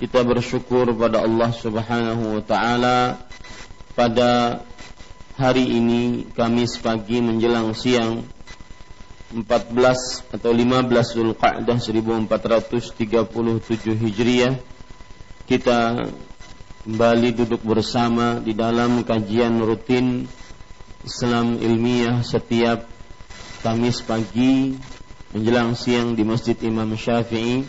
kita bersyukur pada Allah Subhanahu wa taala. Pada hari ini Kamis pagi menjelang siang 14 atau 15 Zulqa'dah 1437 Hijriah kita kembali duduk bersama di dalam kajian rutin Islam ilmiah setiap Kamis pagi menjelang siang di Masjid Imam Syafi'i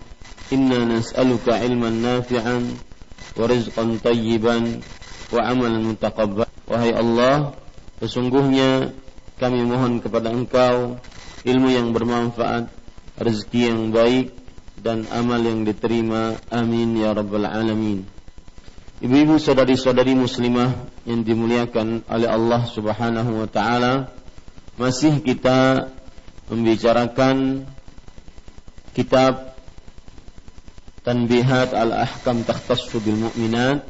إنا نسألك علما نافعا ورزقا طيبا وعملا متقبلا Wahai Allah, sesungguhnya kami mohon kepada Engkau ilmu yang bermanfaat, rezeki yang baik, dan amal yang diterima. Amin ya rabbal alamin. Ibu-ibu saudari-saudari muslimah yang dimuliakan oleh Allah Subhanahu wa taala, masih kita membicarakan kitab Tanbihat al-ahkam takhtassu bil mu'minat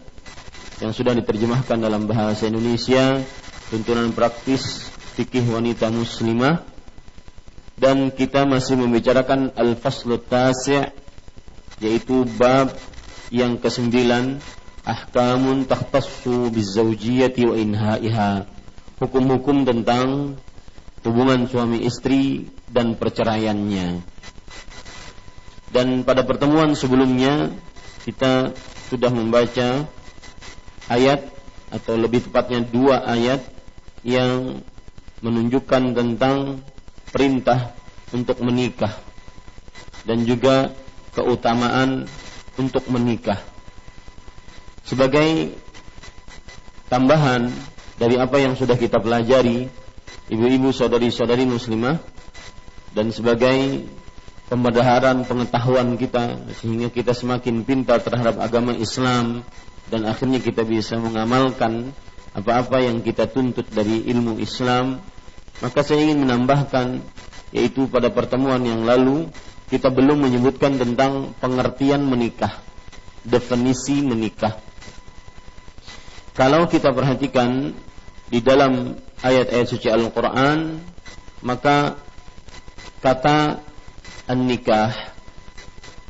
yang sudah diterjemahkan dalam bahasa Indonesia tuntunan praktis fikih wanita muslimah. Dan kita masih membicarakan al-faslu tasi' yaitu bab yang kesembilan ahkamun takhtassu bizawjiyati wa inhaiha. Hukum-hukum tentang hubungan suami istri dan perceraiannya dan pada pertemuan sebelumnya kita sudah membaca ayat atau lebih tepatnya dua ayat yang menunjukkan tentang perintah untuk menikah dan juga keutamaan untuk menikah. Sebagai tambahan dari apa yang sudah kita pelajari, ibu-ibu saudari-saudari muslimah dan sebagai pembedaharan pengetahuan kita sehingga kita semakin pintar terhadap agama Islam dan akhirnya kita bisa mengamalkan apa-apa yang kita tuntut dari ilmu Islam. Maka saya ingin menambahkan yaitu pada pertemuan yang lalu kita belum menyebutkan tentang pengertian menikah definisi menikah. Kalau kita perhatikan di dalam ayat-ayat suci Al-Quran maka kata An-Nikah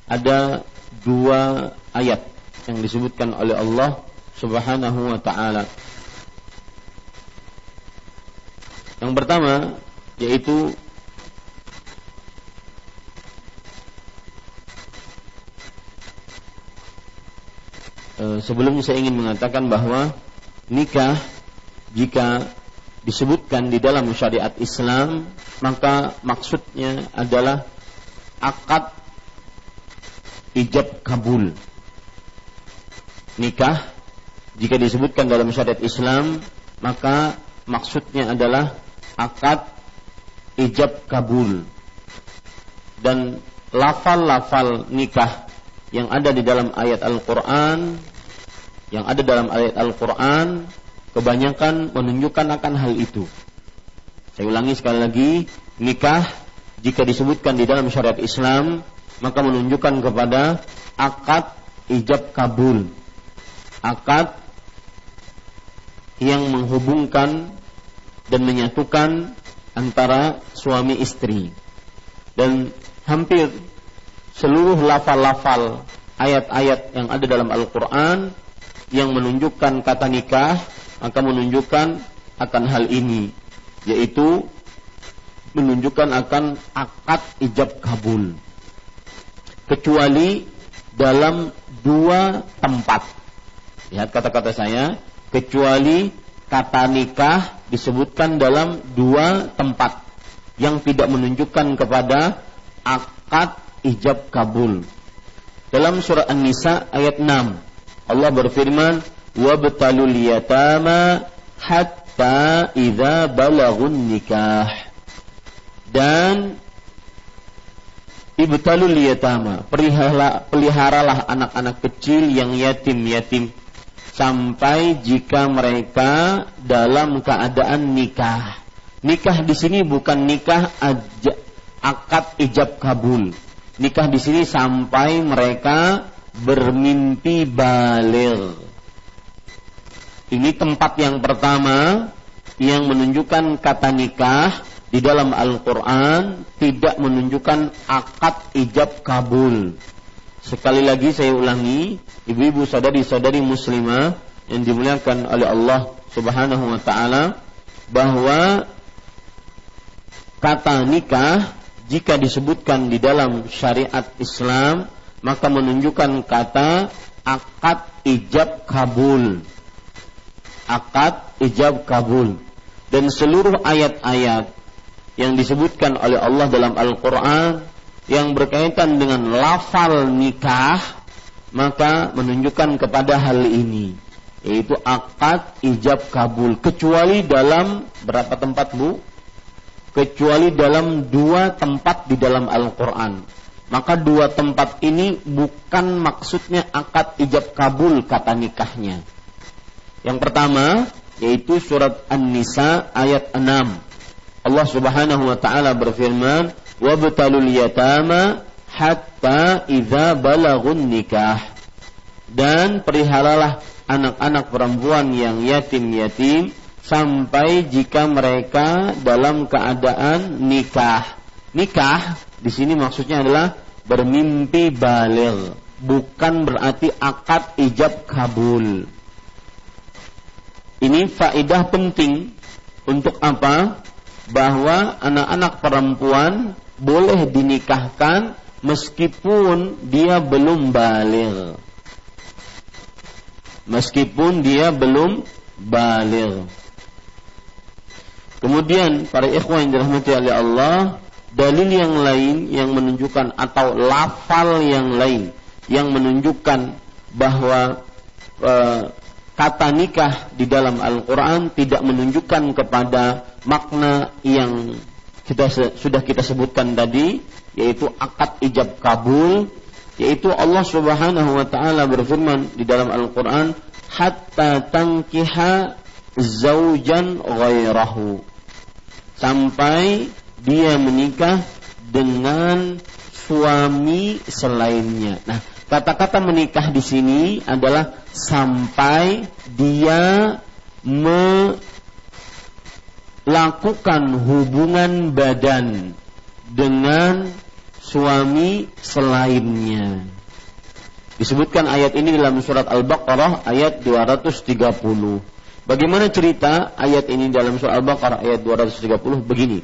ada dua ayat yang disebutkan oleh Allah Subhanahu wa taala. Yang pertama yaitu e, sebelum saya ingin mengatakan bahwa nikah jika disebutkan di dalam syariat Islam maka maksudnya adalah akad ijab kabul nikah jika disebutkan dalam syariat Islam maka maksudnya adalah akad ijab kabul dan lafal-lafal nikah yang ada di dalam ayat Al-Qur'an yang ada dalam ayat Al-Qur'an kebanyakan menunjukkan akan hal itu. Saya ulangi sekali lagi, nikah jika disebutkan di dalam syariat Islam maka menunjukkan kepada akad ijab kabul. Akad yang menghubungkan dan menyatukan antara suami istri. Dan hampir seluruh lafal-lafal ayat-ayat yang ada dalam Al-Quran yang menunjukkan kata nikah maka menunjukkan akan hal ini yaitu menunjukkan akan akad ijab kabul. Kecuali dalam dua tempat. Lihat kata-kata saya. Kecuali kata nikah disebutkan dalam dua tempat. Yang tidak menunjukkan kepada akad ijab kabul. Dalam surah An-Nisa ayat 6 Allah berfirman wabtalul yatama hatta idza balagun nikah dan ibtalul yatama peliharalah, peliharalah anak-anak kecil yang yatim-yatim sampai jika mereka dalam keadaan nikah. Nikah di sini bukan nikah aja, akad ijab kabul. Nikah di sini sampai mereka bermimpi balir ini tempat yang pertama yang menunjukkan kata nikah di dalam Al-Quran tidak menunjukkan akad ijab kabul. Sekali lagi saya ulangi, ibu-ibu saudari-saudari muslimah yang dimuliakan oleh Allah Subhanahu wa taala bahwa kata nikah jika disebutkan di dalam syariat Islam maka menunjukkan kata akad ijab kabul akad ijab kabul dan seluruh ayat-ayat yang disebutkan oleh Allah dalam Al-Qur'an yang berkaitan dengan lafal nikah maka menunjukkan kepada hal ini yaitu akad ijab kabul kecuali dalam berapa tempat Bu? Kecuali dalam dua tempat di dalam Al-Qur'an. Maka dua tempat ini bukan maksudnya akad ijab kabul kata nikahnya yang pertama yaitu surat An-Nisa ayat 6. Allah Subhanahu wa taala berfirman, "Wabtalul yatama hatta idza balagun nikah." Dan perihalalah anak-anak perempuan yang yatim-yatim sampai jika mereka dalam keadaan nikah. Nikah di sini maksudnya adalah bermimpi baligh, bukan berarti akad ijab kabul. Ini faidah penting untuk apa? Bahwa anak-anak perempuan boleh dinikahkan meskipun dia belum balik. Meskipun dia belum balik. Kemudian para ikhwan yang dirahmati oleh Allah, dalil yang lain yang menunjukkan atau lafal yang lain yang menunjukkan bahwa e, kata nikah di dalam Al-Quran tidak menunjukkan kepada makna yang kita sudah kita sebutkan tadi yaitu akad ijab kabul yaitu Allah Subhanahu wa taala berfirman di dalam Al-Qur'an hatta tankiha zaujan ghairahu sampai dia menikah dengan suami selainnya. Nah, Kata-kata menikah di sini adalah sampai dia melakukan hubungan badan dengan suami selainnya. Disebutkan ayat ini dalam surat Al-Baqarah ayat 230. Bagaimana cerita ayat ini dalam surat Al-Baqarah ayat 230 begini.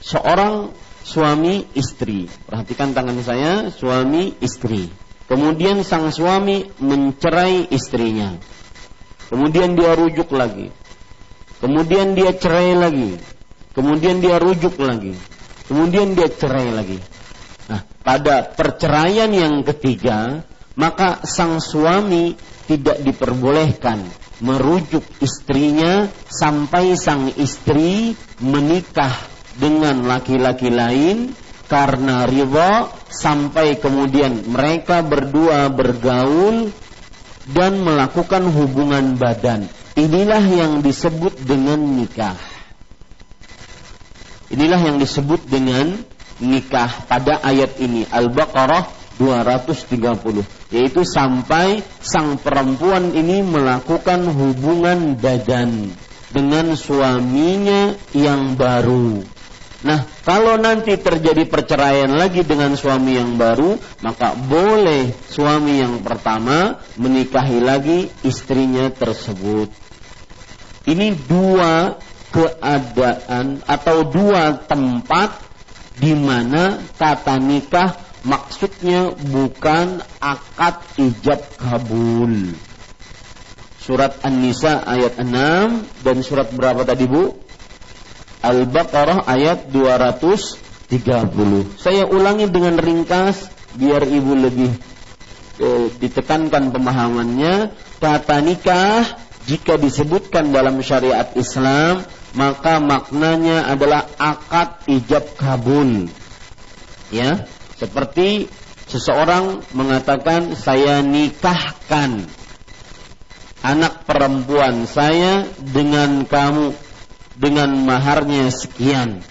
Seorang suami istri, perhatikan tangan saya, suami istri Kemudian sang suami mencerai istrinya. Kemudian dia rujuk lagi. Kemudian dia cerai lagi. Kemudian dia rujuk lagi. Kemudian dia cerai lagi. Nah, pada perceraian yang ketiga, maka sang suami tidak diperbolehkan merujuk istrinya sampai sang istri menikah dengan laki-laki lain karena ridha sampai kemudian mereka berdua bergaul dan melakukan hubungan badan. Inilah yang disebut dengan nikah. Inilah yang disebut dengan nikah pada ayat ini Al-Baqarah 230 yaitu sampai sang perempuan ini melakukan hubungan badan dengan suaminya yang baru Nah, kalau nanti terjadi perceraian lagi dengan suami yang baru, maka boleh suami yang pertama menikahi lagi istrinya tersebut. Ini dua keadaan atau dua tempat di mana kata nikah maksudnya bukan akad ijab kabul. Surat An-Nisa ayat 6 dan surat berapa tadi Bu? Al-Baqarah ayat 230. Saya ulangi dengan ringkas biar ibu lebih eh, ditekankan pemahamannya. Kata nikah jika disebutkan dalam syariat Islam maka maknanya adalah akad ijab kabul. Ya, seperti seseorang mengatakan saya nikahkan anak perempuan saya dengan kamu dengan maharnya sekian.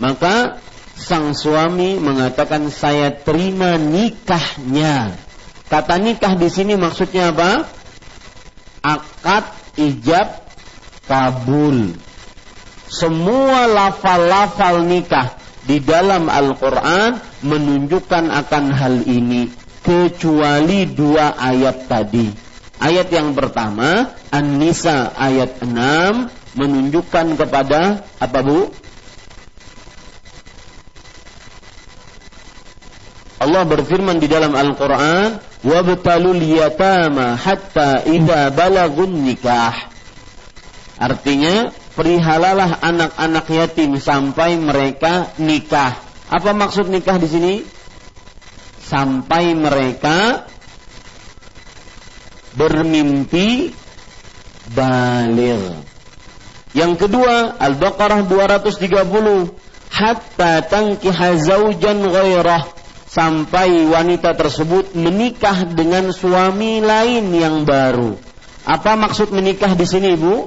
Maka sang suami mengatakan saya terima nikahnya. Kata nikah di sini maksudnya apa? Akad ijab kabul. Semua lafal-lafal nikah di dalam Al-Quran menunjukkan akan hal ini kecuali dua ayat tadi. Ayat yang pertama An-Nisa ayat 6 menunjukkan kepada apa Bu? Allah berfirman di dalam Al-Qur'an, "Wabtalul yatama hatta idza balagun nikah." Artinya, perihalalah anak-anak yatim sampai mereka nikah. Apa maksud nikah di sini? Sampai mereka bermimpi balir. Yang kedua, Al-Baqarah 230, hatta tankiha zaujan ghairah sampai wanita tersebut menikah dengan suami lain yang baru. Apa maksud menikah di sini, Ibu?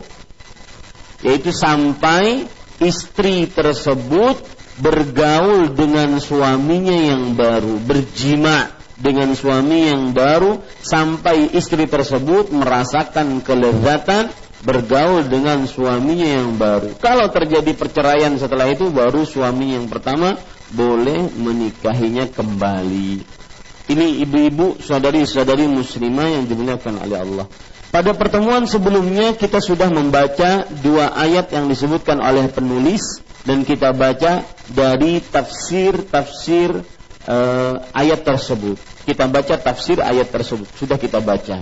Yaitu sampai istri tersebut bergaul dengan suaminya yang baru, berjima dengan suami yang baru sampai istri tersebut merasakan kelezatan bergaul dengan suaminya yang baru. Kalau terjadi perceraian setelah itu baru suami yang pertama boleh menikahinya kembali. Ini ibu-ibu, saudari-saudari muslimah yang dimuliakan oleh Allah. Pada pertemuan sebelumnya kita sudah membaca dua ayat yang disebutkan oleh penulis dan kita baca dari tafsir-tafsir uh, ayat tersebut. Kita baca tafsir ayat tersebut, sudah kita baca.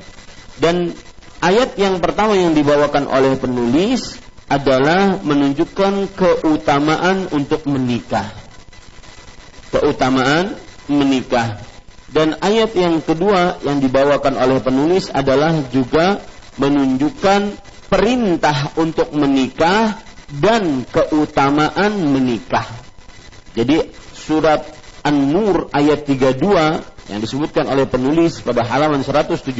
Dan Ayat yang pertama yang dibawakan oleh penulis adalah menunjukkan keutamaan untuk menikah. Keutamaan menikah. Dan ayat yang kedua yang dibawakan oleh penulis adalah juga menunjukkan perintah untuk menikah dan keutamaan menikah. Jadi surat An-Nur ayat 32 yang disebutkan oleh penulis pada halaman 170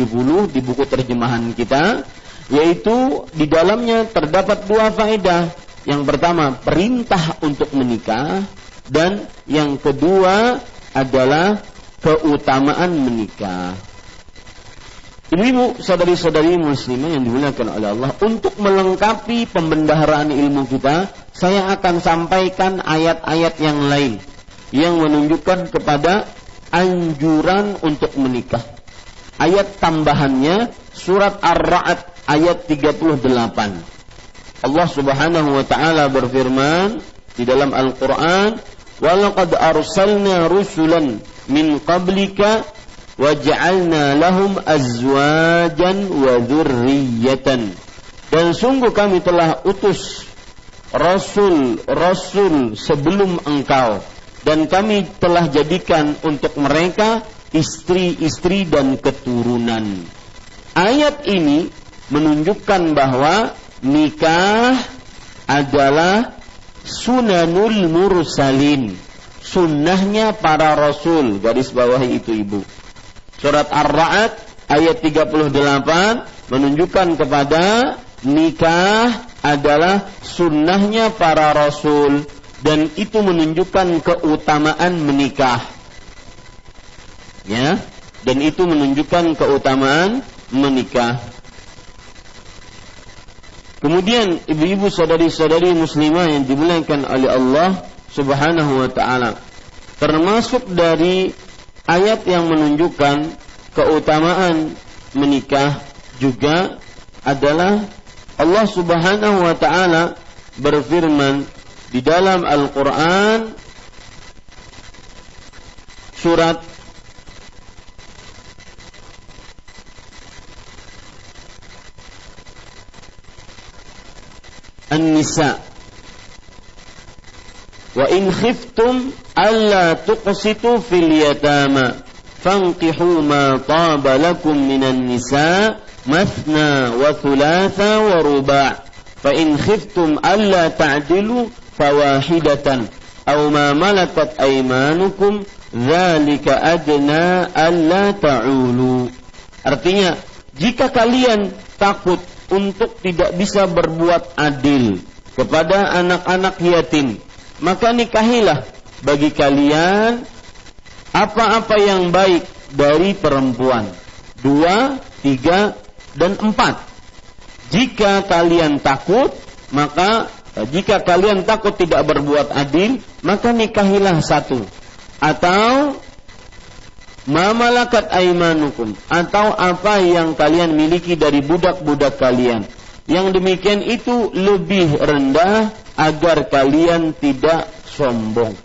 di buku terjemahan kita yaitu di dalamnya terdapat dua faedah. Yang pertama perintah untuk menikah dan yang kedua adalah keutamaan menikah. Ibu-ibu, saudari-saudari muslimah yang dimuliakan oleh Allah, untuk melengkapi pembendaharaan ilmu kita, saya akan sampaikan ayat-ayat yang lain yang menunjukkan kepada anjuran untuk menikah. Ayat tambahannya surat Ar-Ra'd ayat 38. Allah Subhanahu wa taala berfirman di dalam Al-Qur'an, "Wa laqad arsalna rusulan min qablika waj'alna lahum azwajan wa dzurriyyatan dan sungguh kami telah utus rasul rasul sebelum engkau dan kami telah jadikan untuk mereka istri-istri dan keturunan. Ayat ini menunjukkan bahwa nikah adalah sunanul mursalin. Sunnahnya para rasul. Garis bawahi itu ibu. Surat ar-ra'd ayat 38 menunjukkan kepada nikah adalah sunnahnya para rasul dan itu menunjukkan keutamaan menikah. Ya. Dan itu menunjukkan keutamaan menikah. Kemudian ibu-ibu saudari-saudari muslimah yang dimuliakan oleh Allah Subhanahu wa taala. Termasuk dari ayat yang menunjukkan keutamaan menikah juga adalah Allah Subhanahu wa taala berfirman di dalam Al-Qur'an surat An-Nisa Wa in khiftum alla tuqsitu fil yatama fankihu ma taba lakum minan nisa mathna wa thulatha wa ruba' fa in khiftum alla ta'dilu fawahidatan aw ma malakat aymanukum dzalika adna alla ta'ulu artinya jika kalian takut untuk tidak bisa berbuat adil kepada anak-anak yatim, maka nikahilah bagi kalian apa-apa yang baik dari perempuan. Dua, tiga, dan empat. Jika kalian takut, maka jika kalian takut tidak berbuat adil, maka nikahilah satu. Atau mamalakat aimanukum atau apa yang kalian miliki dari budak-budak kalian. Yang demikian itu lebih rendah agar kalian tidak sombong.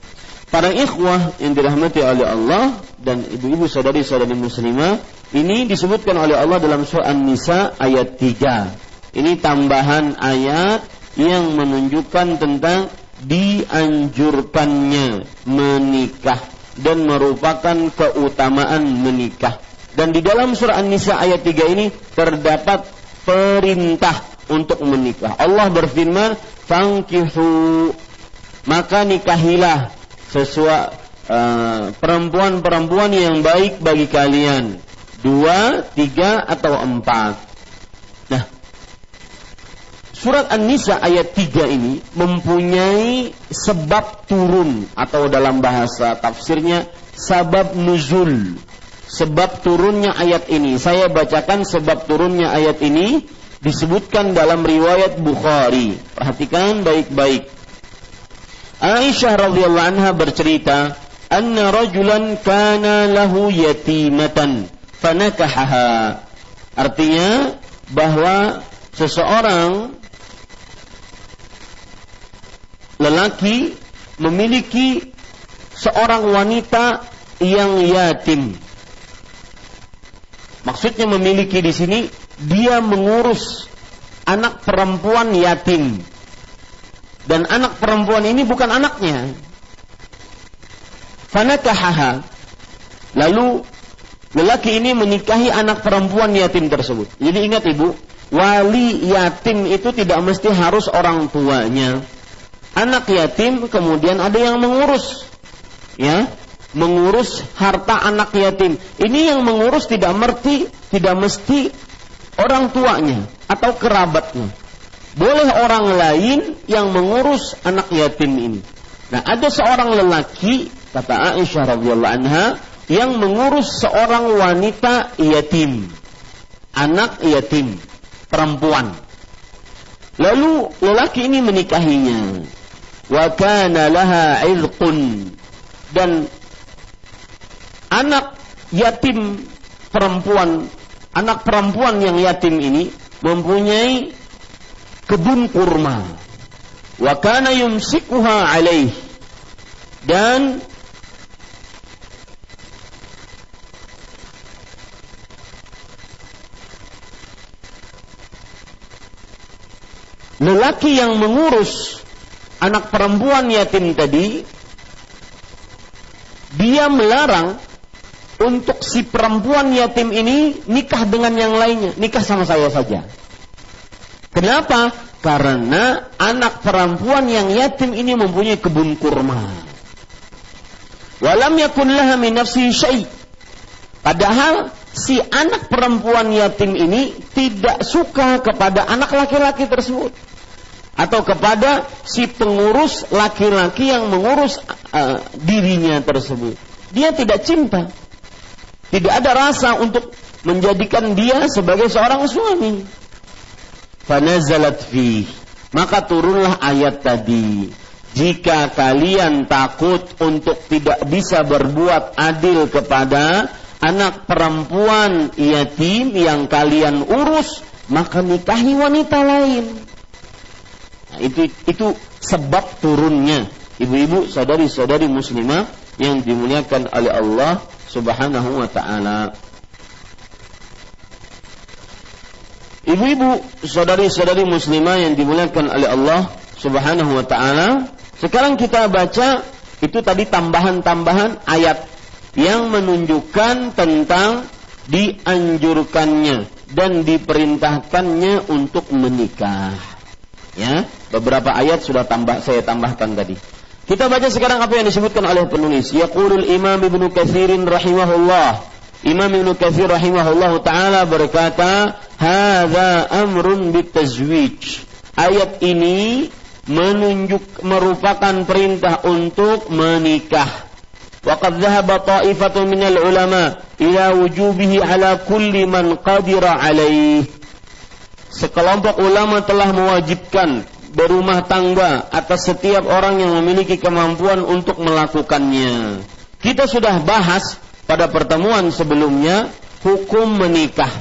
Para ikhwah yang dirahmati oleh Allah dan ibu-ibu saudari-saudari muslimah, ini disebutkan oleh Allah dalam surah An-Nisa ayat 3. Ini tambahan ayat yang menunjukkan tentang dianjurkannya menikah dan merupakan keutamaan menikah. Dan di dalam surah An-Nisa ayat 3 ini terdapat perintah untuk menikah. Allah berfirman, "Fankihu" maka nikahilah sesuai uh, perempuan-perempuan yang baik bagi kalian. Dua, tiga, atau empat. Surat An-Nisa ayat 3 ini mempunyai sebab turun atau dalam bahasa tafsirnya sabab nuzul. Sebab turunnya ayat ini. Saya bacakan sebab turunnya ayat ini disebutkan dalam riwayat Bukhari. Perhatikan baik-baik. Aisyah radhiyallahu anha bercerita, "Anna rajulan kana lahu yatimatan fanakahaha." Artinya bahwa seseorang lelaki memiliki seorang wanita yang yatim. Maksudnya memiliki di sini dia mengurus anak perempuan yatim. Dan anak perempuan ini bukan anaknya. Fanakahaha. Lalu lelaki ini menikahi anak perempuan yatim tersebut. Jadi ingat ibu, wali yatim itu tidak mesti harus orang tuanya anak yatim kemudian ada yang mengurus ya mengurus harta anak yatim. Ini yang mengurus tidak merti tidak mesti orang tuanya atau kerabatnya. Boleh orang lain yang mengurus anak yatim ini. Nah ada seorang lelaki kata Aisyah radhiyallahu anha yang mengurus seorang wanita yatim. Anak yatim perempuan. Lalu lelaki ini menikahinya wa kana laha izqun. Dan anak yatim perempuan anak perempuan yang yatim ini mempunyai kebun kurma. Wakana yumsikuha alaih. Dan lelaki yang mengurus anak perempuan yatim tadi dia melarang untuk si perempuan yatim ini nikah dengan yang lainnya, nikah sama saya saja. Kenapa? Karena anak perempuan yang yatim ini mempunyai kebun kurma. Walam yakun laha min nafsi syai. Padahal si anak perempuan yatim ini tidak suka kepada anak laki-laki tersebut atau kepada si pengurus laki-laki yang mengurus uh, dirinya tersebut. Dia tidak cinta. Tidak ada rasa untuk menjadikan dia sebagai seorang suami. Fanazalat fi. Maka turunlah ayat tadi. Jika kalian takut untuk tidak bisa berbuat adil kepada anak perempuan yatim yang kalian urus, maka nikahi wanita lain. Itu itu sebab turunnya ibu-ibu saudari-saudari muslimah yang dimuliakan oleh Allah Subhanahu wa taala. Ibu-ibu, saudari-saudari muslimah yang dimuliakan oleh Allah Subhanahu wa taala, sekarang kita baca itu tadi tambahan-tambahan ayat yang menunjukkan tentang dianjurkannya dan diperintahkannya untuk menikah. Ya, beberapa ayat sudah tambah saya tambahkan tadi. Kita baca sekarang apa yang disebutkan oleh penulis. Yaqulul Imam Ibnu Katsirin rahimahullah. Imam Ibnu Katsir rahimahullah taala berkata, "Hadza amrun bitazwij." Ayat ini menunjuk merupakan perintah untuk menikah. Waqad dhahaba ta'ifatun minal ulama ila wujubihi ala kulli man qadira alaih. Sekelompok ulama telah mewajibkan berumah tangga atas setiap orang yang memiliki kemampuan untuk melakukannya. Kita sudah bahas pada pertemuan sebelumnya hukum menikah.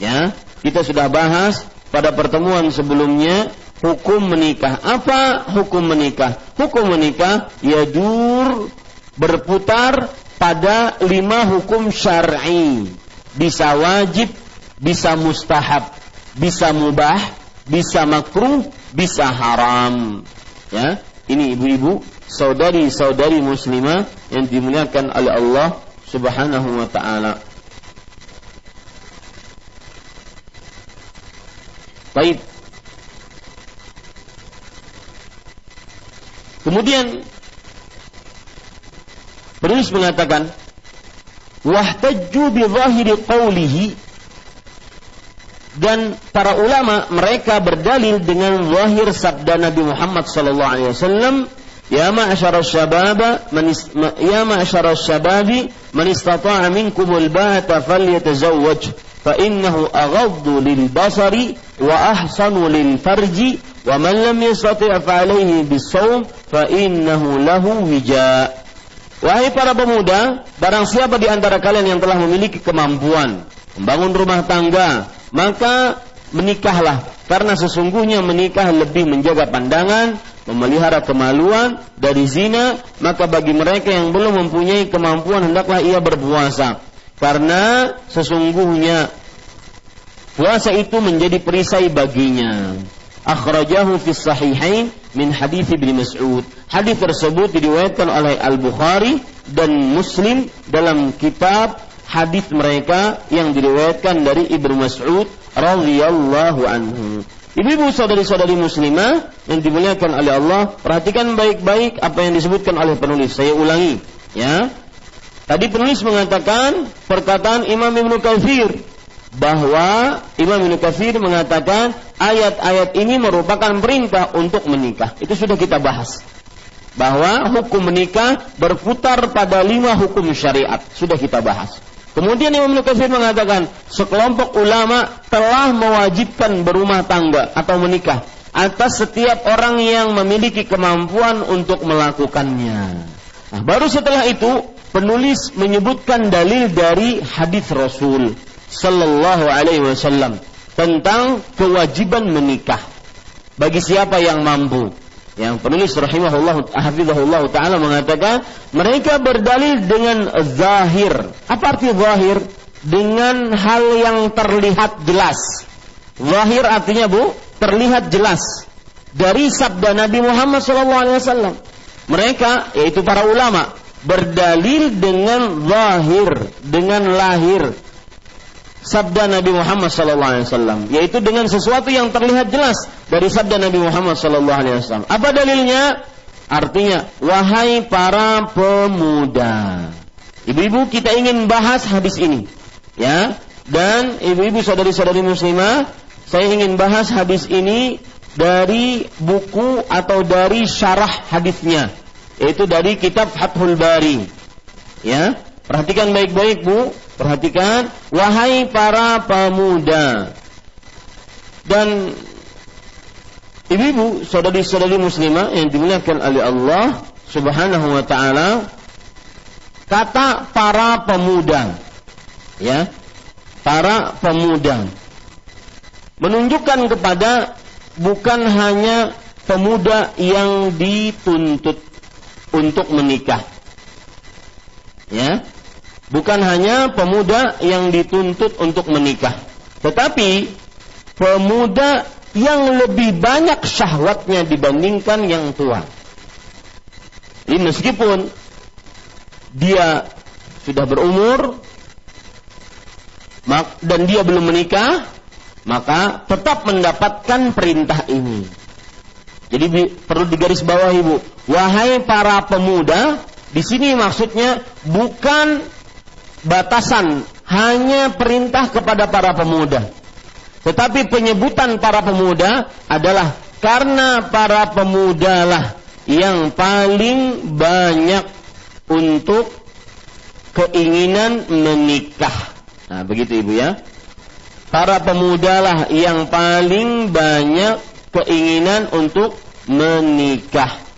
Ya, kita sudah bahas pada pertemuan sebelumnya hukum menikah. Apa hukum menikah? Hukum menikah yadur berputar pada lima hukum syar'i. Bisa wajib, bisa mustahab, bisa mubah, bisa makruh, bisa haram. Ya, ini ibu-ibu, saudari-saudari muslimah yang dimuliakan oleh Allah Subhanahu wa taala. Baik. Kemudian penulis mengatakan wahtajju bi zahiri qawlihi dan para ulama mereka berdalil dengan zahir sabda Nabi Muhammad sallallahu alaihi wasallam Ya ma'syara syababa man ya ma'syara syababi man istata'a minkum al-ba'ata falyatazawwaj fa innahu aghaddu lil basari wa ahsanu lil farji wa man lam yastati' fa alayhi bis-sawm fa innahu lahu wija Wahai para pemuda, barang siapa di antara kalian yang telah memiliki kemampuan membangun rumah tangga, maka menikahlah karena sesungguhnya menikah lebih menjaga pandangan, memelihara kemaluan dari zina, maka bagi mereka yang belum mempunyai kemampuan hendaklah ia berpuasa. Karena sesungguhnya puasa itu menjadi perisai baginya. Akhrajahu fi sahihain min hadis Ibnu Mas'ud. Hadis tersebut diriwayatkan oleh Al-Bukhari dan Muslim dalam kitab hadis mereka yang diriwayatkan dari Ibnu Mas'ud radhiyallahu anhu. Ibu-ibu saudari-saudari muslimah yang dimuliakan oleh Allah, perhatikan baik-baik apa yang disebutkan oleh penulis. Saya ulangi, ya. Tadi penulis mengatakan perkataan Imam Ibnu Katsir bahwa Imam Ibnu Katsir mengatakan ayat-ayat ini merupakan perintah untuk menikah. Itu sudah kita bahas. Bahwa hukum menikah berputar pada lima hukum syariat. Sudah kita bahas. Kemudian Imam Nukaisir mengatakan sekelompok ulama telah mewajibkan berumah tangga atau menikah atas setiap orang yang memiliki kemampuan untuk melakukannya. Nah, baru setelah itu penulis menyebutkan dalil dari hadis Rasul Sallallahu Alaihi Wasallam tentang kewajiban menikah bagi siapa yang mampu. Yang penulis rahimahullah hafizahullah taala mengatakan mereka berdalil dengan zahir. Apa arti zahir? Dengan hal yang terlihat jelas. Zahir artinya Bu terlihat jelas dari sabda Nabi Muhammad SAW. Mereka, yaitu para ulama, berdalil dengan lahir, dengan lahir sabda Nabi Muhammad SAW, yaitu dengan sesuatu yang terlihat jelas dari sabda Nabi Muhammad SAW. Apa dalilnya? Artinya, wahai para pemuda. Ibu-ibu kita ingin bahas hadis ini, ya. Dan ibu-ibu saudari-saudari muslimah, saya ingin bahas hadis ini dari buku atau dari syarah hadisnya yaitu dari kitab Fathul Bari. Ya, perhatikan baik-baik Bu, perhatikan wahai para pemuda dan ibu-ibu, saudari-saudari muslimah yang dimuliakan oleh Allah Subhanahu wa taala, kata para pemuda ya, para pemuda menunjukkan kepada bukan hanya pemuda yang dituntut untuk menikah. Ya. Bukan hanya pemuda yang dituntut untuk menikah, tetapi pemuda yang lebih banyak syahwatnya dibandingkan yang tua. Ini meskipun dia sudah berumur dan dia belum menikah, maka tetap mendapatkan perintah ini. Jadi perlu digaris bawah ibu. Wahai para pemuda, di sini maksudnya bukan batasan hanya perintah kepada para pemuda. Tetapi penyebutan para pemuda adalah karena para pemuda lah yang paling banyak untuk keinginan menikah. Nah, begitu Ibu ya. Para pemuda lah yang paling banyak keinginan untuk menikah.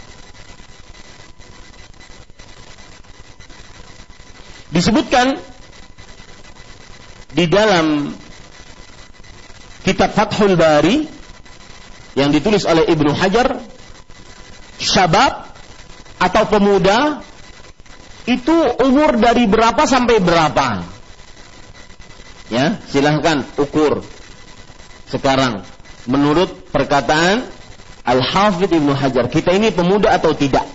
Disebutkan di dalam kitab Fathul Bari yang ditulis oleh Ibnu Hajar, syabab atau pemuda itu umur dari berapa sampai berapa? Ya, silahkan ukur sekarang menurut perkataan Al-Hafidh Ibnu Hajar, kita ini pemuda atau tidak?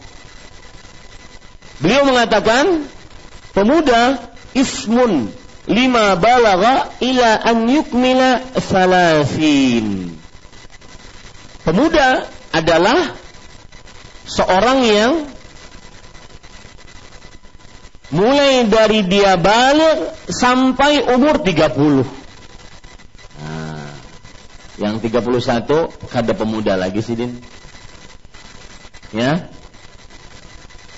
Beliau mengatakan, pemuda ismun lima balagha ila an yukmila salasin. Pemuda adalah seorang yang mulai dari dia balik sampai umur 30. Yang 31 kada pemuda lagi sih Din. Ya.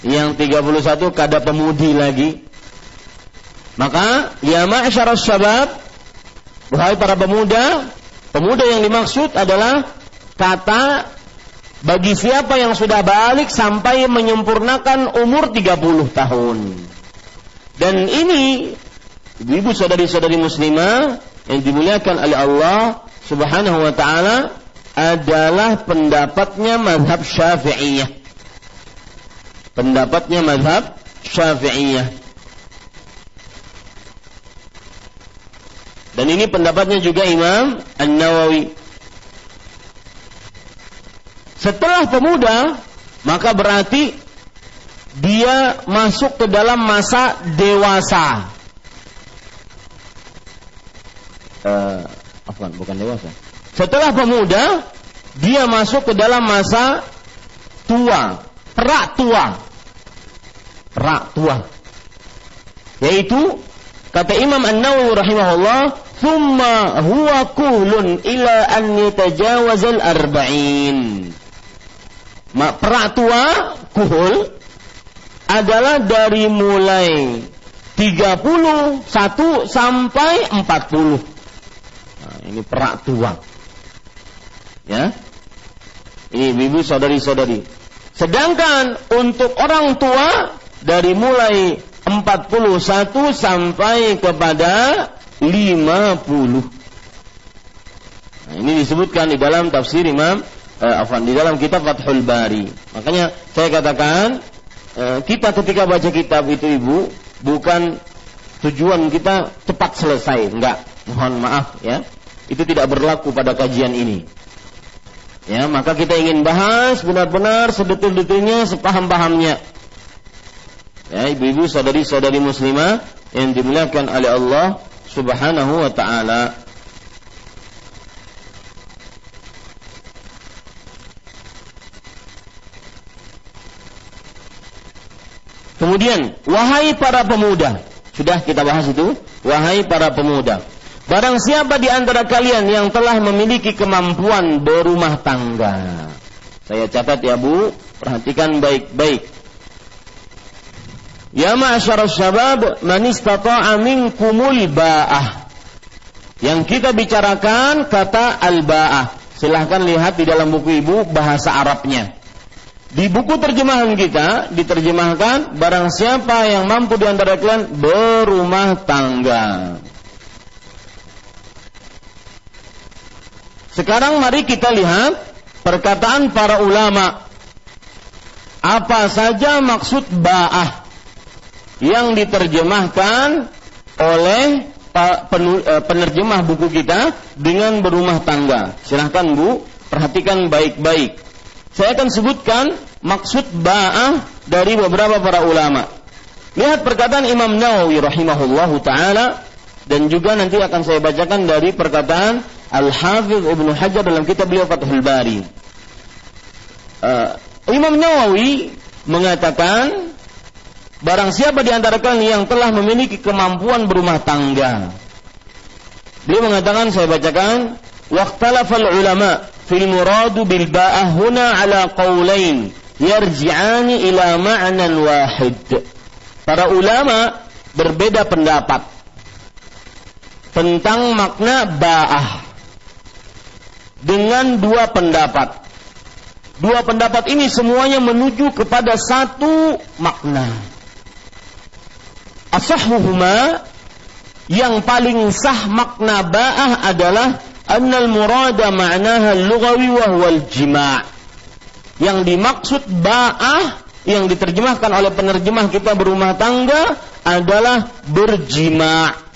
Yang 31 kada pemudi lagi. Maka ya ma'syarus syabab wahai para pemuda, pemuda yang dimaksud adalah kata bagi siapa yang sudah balik sampai menyempurnakan umur 30 tahun. Dan ini ibu saudari-saudari muslimah yang dimuliakan oleh Allah Subhanahu wa taala adalah pendapatnya mazhab Syafi'iyah. Pendapatnya mazhab Syafi'iyah. Dan ini pendapatnya juga Imam An-Nawawi. Setelah pemuda, maka berarti dia masuk ke dalam masa dewasa. Uh, Afwan, bukan dewasa. Setelah pemuda, dia masuk ke dalam masa tua, perak tua. Perak tua. Yaitu kata Imam An-Nawawi rahimahullah, "Tsumma huwa kuhlun ila an yatajawazal arba'in." Perak tua, kuhul adalah dari mulai 31 sampai 40 ini perak tua. Ya. Ini ibu saudari-saudari. Sedangkan untuk orang tua dari mulai 41 sampai kepada 50. Nah, ini disebutkan di dalam tafsir Imam eh, afan di dalam kitab Fathul Bari. Makanya saya katakan eh, kita ketika baca kitab itu Ibu bukan tujuan kita cepat selesai, enggak. Mohon maaf ya itu tidak berlaku pada kajian ini. Ya, maka kita ingin bahas benar-benar sedetil-detilnya, sepaham-pahamnya. Ya, ibu-ibu, saudari-saudari muslimah yang dimuliakan oleh Allah Subhanahu wa taala. Kemudian, wahai para pemuda, sudah kita bahas itu, wahai para pemuda, Barang siapa di antara kalian yang telah memiliki kemampuan berumah tangga. Saya catat ya Bu, perhatikan baik-baik. Ya ma'asyar syabab, man istata'a minkumul ba'ah. Yang kita bicarakan kata al-ba'ah. Silahkan lihat di dalam buku ibu bahasa Arabnya. Di buku terjemahan kita diterjemahkan barang siapa yang mampu di antara kalian berumah tangga. Sekarang mari kita lihat perkataan para ulama. Apa saja maksud ba'ah yang diterjemahkan oleh e, penerjemah buku kita dengan berumah tangga. Silahkan Bu, perhatikan baik-baik. Saya akan sebutkan maksud ba'ah dari beberapa para ulama. Lihat perkataan Imam Nawawi rahimahullahu taala dan juga nanti akan saya bacakan dari perkataan Al-Hafidh Ibnu Hajar dalam kitab beliau Fathul Bari. Uh, Imam Nawawi mengatakan barang siapa di antara kalian yang telah memiliki kemampuan berumah tangga. Beliau mengatakan saya bacakan waqtalafal ulama fil muradu bil ba'ah huna ala qawlain yarji'ani ila ma'nan wahid. Para ulama berbeda pendapat tentang makna ba'ah dengan dua pendapat. Dua pendapat ini semuanya menuju kepada satu makna. Asahuhuma yang paling sah makna ba'ah adalah annal murada ma'naha lughawi wa huwal jima' yang dimaksud ba'ah yang diterjemahkan oleh penerjemah kita berumah tangga adalah berjima'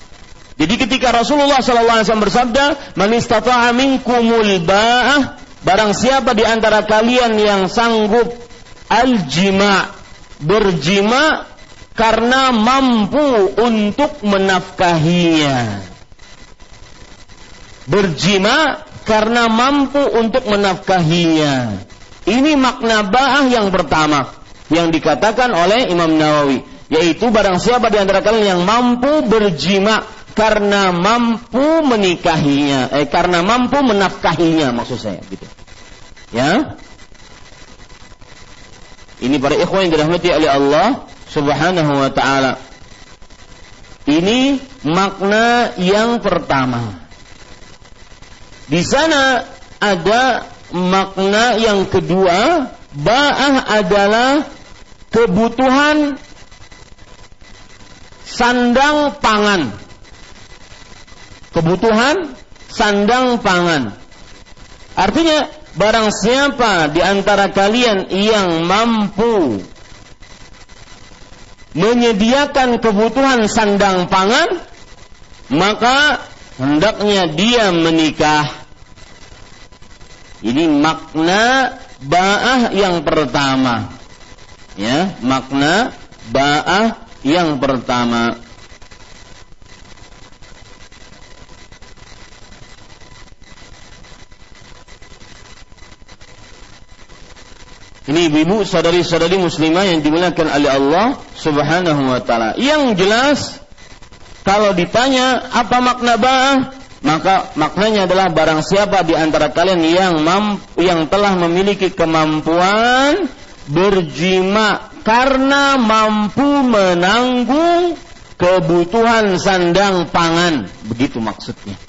Jadi ketika Rasulullah SAW bersabda, "Man istata'a minkumul ba'ah," barang siapa di antara kalian yang sanggup al-jima' berjima karena mampu untuk menafkahinya. Berjima karena mampu untuk menafkahinya. Ini makna ba'ah yang pertama yang dikatakan oleh Imam Nawawi, yaitu barang siapa di antara kalian yang mampu berjima karena mampu menikahinya, eh karena mampu menafkahinya maksud saya gitu. Ya. Ini para ikhwan yang dirahmati oleh Allah Subhanahu wa taala. Ini makna yang pertama. Di sana ada makna yang kedua, ba'ah adalah kebutuhan sandang pangan kebutuhan sandang pangan. Artinya barang siapa di antara kalian yang mampu menyediakan kebutuhan sandang pangan, maka hendaknya dia menikah. Ini makna ba'ah yang pertama. Ya, makna ba'ah yang pertama. Ini ibu-ibu, saudari-saudari muslimah yang dimuliakan oleh Allah Subhanahu wa taala. Yang jelas kalau ditanya apa makna ba'ah, maka maknanya adalah barang siapa di antara kalian yang mampu, yang telah memiliki kemampuan berjima karena mampu menanggung kebutuhan sandang pangan. Begitu maksudnya.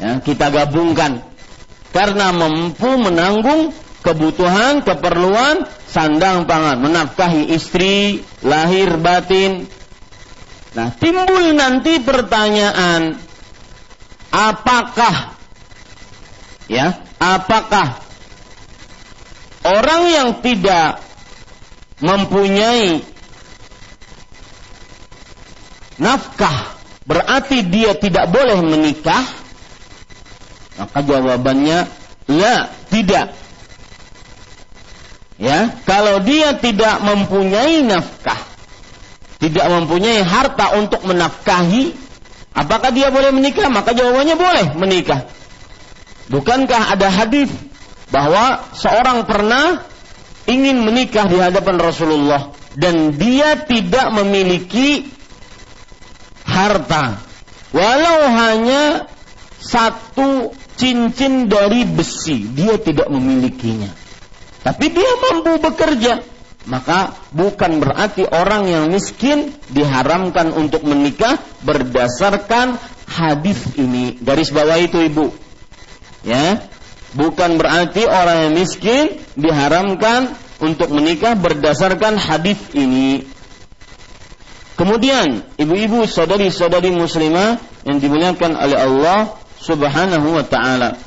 Ya, kita gabungkan karena mampu menanggung kebutuhan, keperluan, sandang pangan, menafkahi istri, lahir batin. Nah, timbul nanti pertanyaan, apakah ya, apakah orang yang tidak mempunyai nafkah berarti dia tidak boleh menikah? Maka jawabannya, la Tidak. Ya, kalau dia tidak mempunyai nafkah, tidak mempunyai harta untuk menafkahi, apakah dia boleh menikah? Maka jawabannya boleh menikah. Bukankah ada hadis bahwa seorang pernah ingin menikah di hadapan Rasulullah dan dia tidak memiliki harta walau hanya satu cincin dari besi dia tidak memilikinya tapi dia mampu bekerja. Maka bukan berarti orang yang miskin diharamkan untuk menikah berdasarkan hadis ini. Garis bawah itu ibu. Ya. Bukan berarti orang yang miskin diharamkan untuk menikah berdasarkan hadis ini. Kemudian ibu-ibu saudari-saudari muslimah yang dimuliakan oleh Allah Subhanahu wa taala.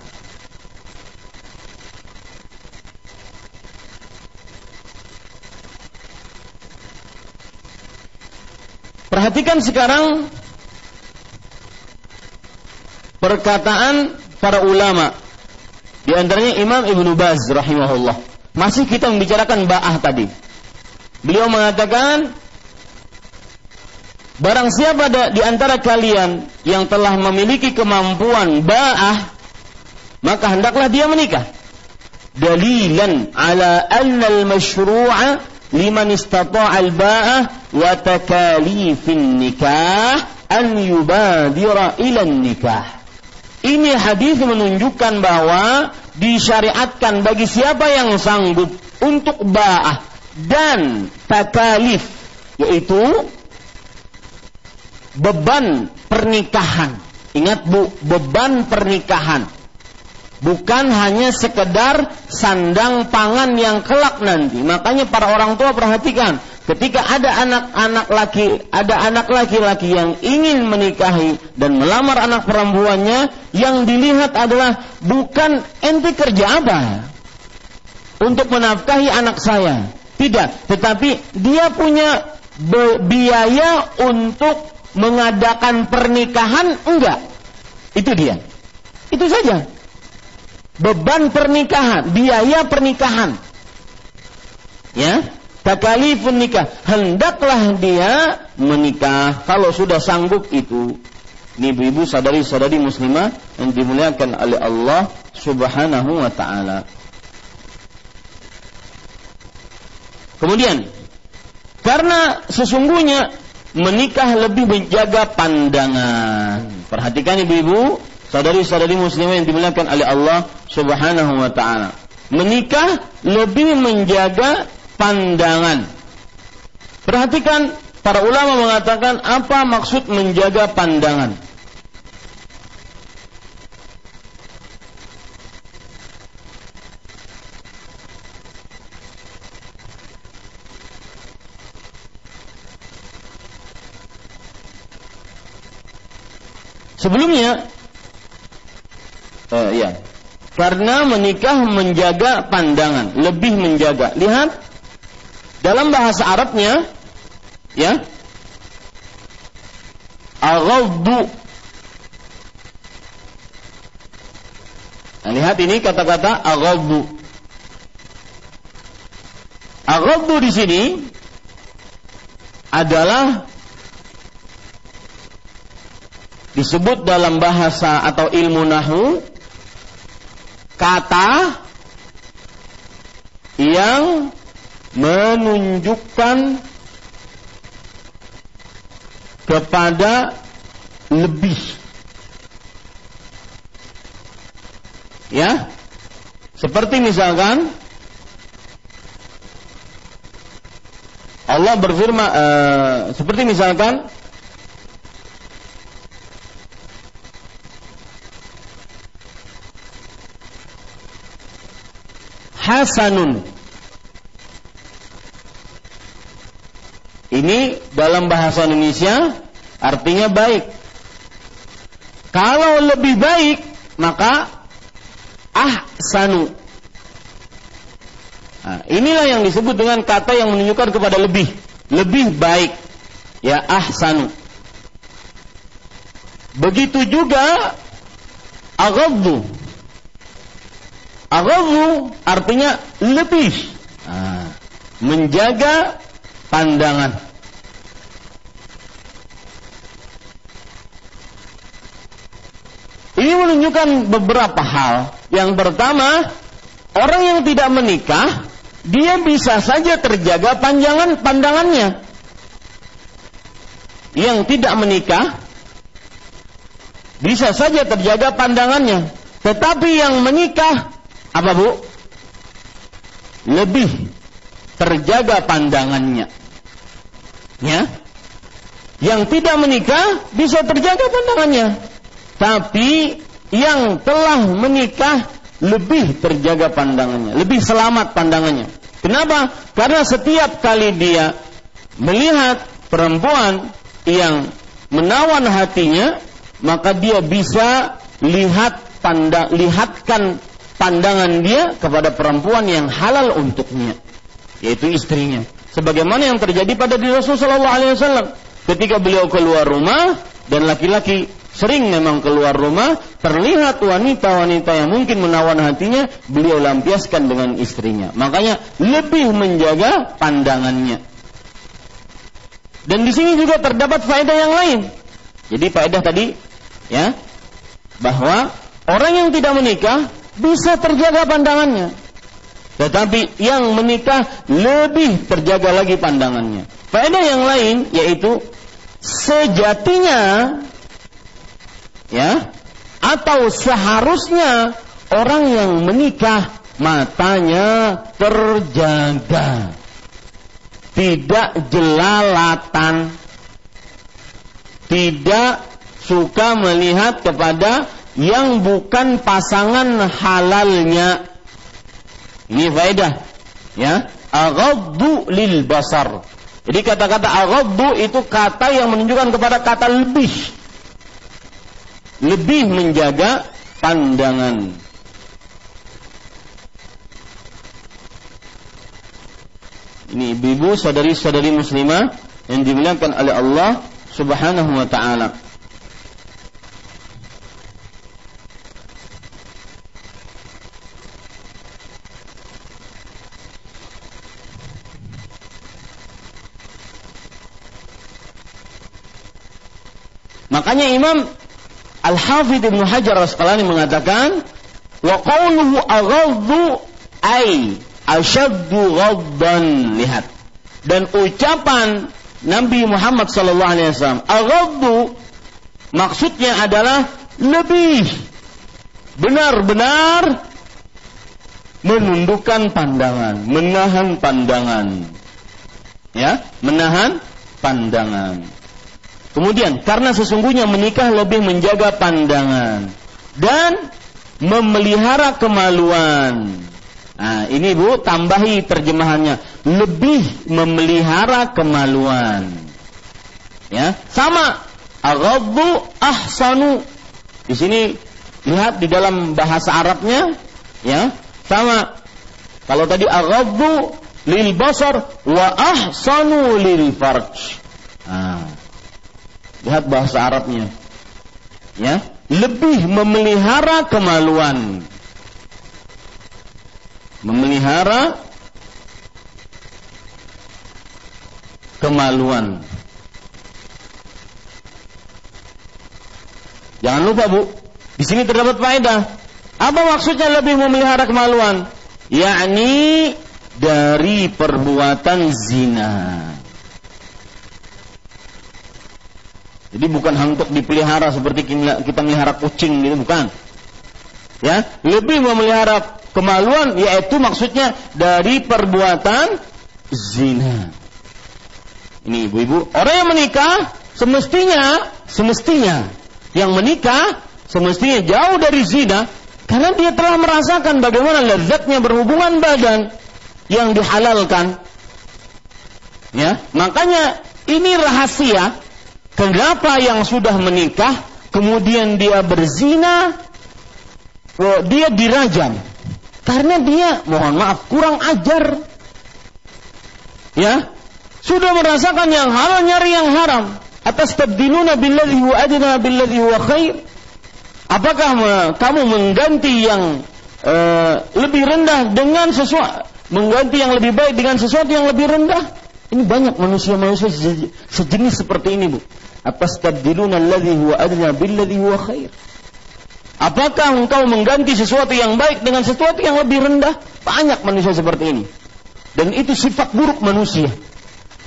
Perhatikan sekarang perkataan para ulama. Di antaranya Imam Ibnu Baz rahimahullah. Masih kita membicarakan ba'ah tadi. Beliau mengatakan Barang siapa ada di antara kalian yang telah memiliki kemampuan ba'ah, maka hendaklah dia menikah. Dalilan ala anna al-mashru'a liman istata'a al-ba'ah wa takalifin nikah an yubadira ila nikah. Ini hadis menunjukkan bahwa disyariatkan bagi siapa yang sanggup untuk ba'ah dan takalif yaitu beban pernikahan. Ingat Bu, beban pernikahan. Bukan hanya sekedar sandang pangan yang kelak nanti. Makanya para orang tua perhatikan, ketika ada anak-anak laki, ada anak laki-laki yang ingin menikahi dan melamar anak perempuannya, yang dilihat adalah bukan ente kerja apa untuk menafkahi anak saya. Tidak, tetapi dia punya biaya untuk mengadakan pernikahan enggak. Itu dia. Itu saja. Beban pernikahan, biaya pernikahan. Ya, takalifun nikah. Hendaklah dia menikah kalau sudah sanggup itu. Ini ibu-ibu sadari-sadari muslimah yang dimuliakan oleh Allah Subhanahu wa taala. Kemudian karena sesungguhnya menikah lebih menjaga pandangan. Perhatikan ibu-ibu, saudari-saudari muslimah yang dimuliakan oleh Allah Subhanahu wa taala. Menikah lebih menjaga pandangan. Perhatikan para ulama mengatakan apa maksud menjaga pandangan. Sebelumnya, uh, ya, karena menikah menjaga pandangan, lebih menjaga. Lihat dalam bahasa Arabnya, ya, aghaddu. Nah, lihat ini kata-kata aghaddu. Aghaddu di sini adalah disebut dalam bahasa atau ilmu nahu kata yang menunjukkan kepada lebih. Ya? Seperti misalkan Allah berfirman uh, seperti misalkan hasanun. Ini dalam bahasa Indonesia artinya baik. Kalau lebih baik, maka ahsanu. Nah, inilah yang disebut dengan kata yang menunjukkan kepada lebih, lebih baik. Ya ahsanu. Begitu juga aghaddu Aghaddu artinya lebih. Nah, menjaga pandangan. Ini menunjukkan beberapa hal. Yang pertama, orang yang tidak menikah, dia bisa saja terjaga panjangan pandangannya. Yang tidak menikah, bisa saja terjaga pandangannya. Tetapi yang menikah, apa bu? Lebih terjaga pandangannya. Ya. Yang tidak menikah bisa terjaga pandangannya. Tapi yang telah menikah lebih terjaga pandangannya, lebih selamat pandangannya. Kenapa? Karena setiap kali dia melihat perempuan yang menawan hatinya, maka dia bisa lihat pandang, lihatkan pandangan dia kepada perempuan yang halal untuknya, yaitu istrinya. Sebagaimana yang terjadi pada diri Rasulullah SAW ketika beliau keluar rumah dan laki-laki sering memang keluar rumah, terlihat wanita-wanita yang mungkin menawan hatinya, beliau lampiaskan dengan istrinya. Makanya lebih menjaga pandangannya. Dan di sini juga terdapat faedah yang lain. Jadi faedah tadi ya bahwa orang yang tidak menikah bisa terjaga pandangannya. Tetapi yang menikah lebih terjaga lagi pandangannya. Faedah yang lain yaitu sejatinya ya atau seharusnya orang yang menikah matanya terjaga tidak jelalatan tidak suka melihat kepada yang bukan pasangan halalnya ini faedah ya aghaddu lil basar jadi kata-kata aghaddu itu kata yang menunjukkan kepada kata lebih lebih menjaga pandangan. Ini ibu-ibu, saudari-saudari muslimah yang dimuliakan oleh Allah Subhanahu wa taala. Makanya Imam Al-Hafidh Ibnu Hajar Asqalani mengatakan wa qawluhu aghaddu ay asyaddu ghaddan lihat dan ucapan Nabi Muhammad sallallahu alaihi wasallam aghaddu maksudnya adalah lebih benar-benar menundukkan pandangan, menahan pandangan. Ya, menahan pandangan. Kemudian karena sesungguhnya menikah lebih menjaga pandangan dan memelihara kemaluan. Nah, ini Bu tambahi terjemahannya, lebih memelihara kemaluan. Ya, sama aghaddu ahsanu. Di sini lihat di dalam bahasa Arabnya ya, sama. Kalau tadi aghaddu lil basar wa ahsanu lil farj. Lihat bahasa Arabnya. Ya, lebih memelihara kemaluan. Memelihara kemaluan. Jangan lupa Bu, di sini terdapat faedah. Apa maksudnya lebih memelihara kemaluan? Yakni dari perbuatan zina. Jadi bukan untuk dipelihara seperti kita melihara kucing gitu bukan. Ya, lebih memelihara kemaluan yaitu maksudnya dari perbuatan zina. Ini ibu-ibu, orang yang menikah semestinya semestinya yang menikah semestinya jauh dari zina karena dia telah merasakan bagaimana lezatnya berhubungan badan yang dihalalkan. Ya, makanya ini rahasia Kenapa yang sudah menikah kemudian dia berzina, oh, dia dirajam? Karena dia, mohon maaf, kurang ajar. Ya, sudah merasakan yang halal nyari yang haram. Atas tabdiluna billadhi huwa adna billadhi huwa khair. Apakah kamu mengganti yang uh, lebih rendah dengan sesuatu mengganti yang lebih baik dengan sesuatu yang lebih rendah. Ini banyak manusia-manusia sejenis seperti ini, Bu. Atastabdiluna alladhi huwa adna billadhi huwa. Apakah engkau mengganti sesuatu yang baik dengan sesuatu yang lebih rendah? Banyak manusia seperti ini. Dan itu sifat buruk manusia.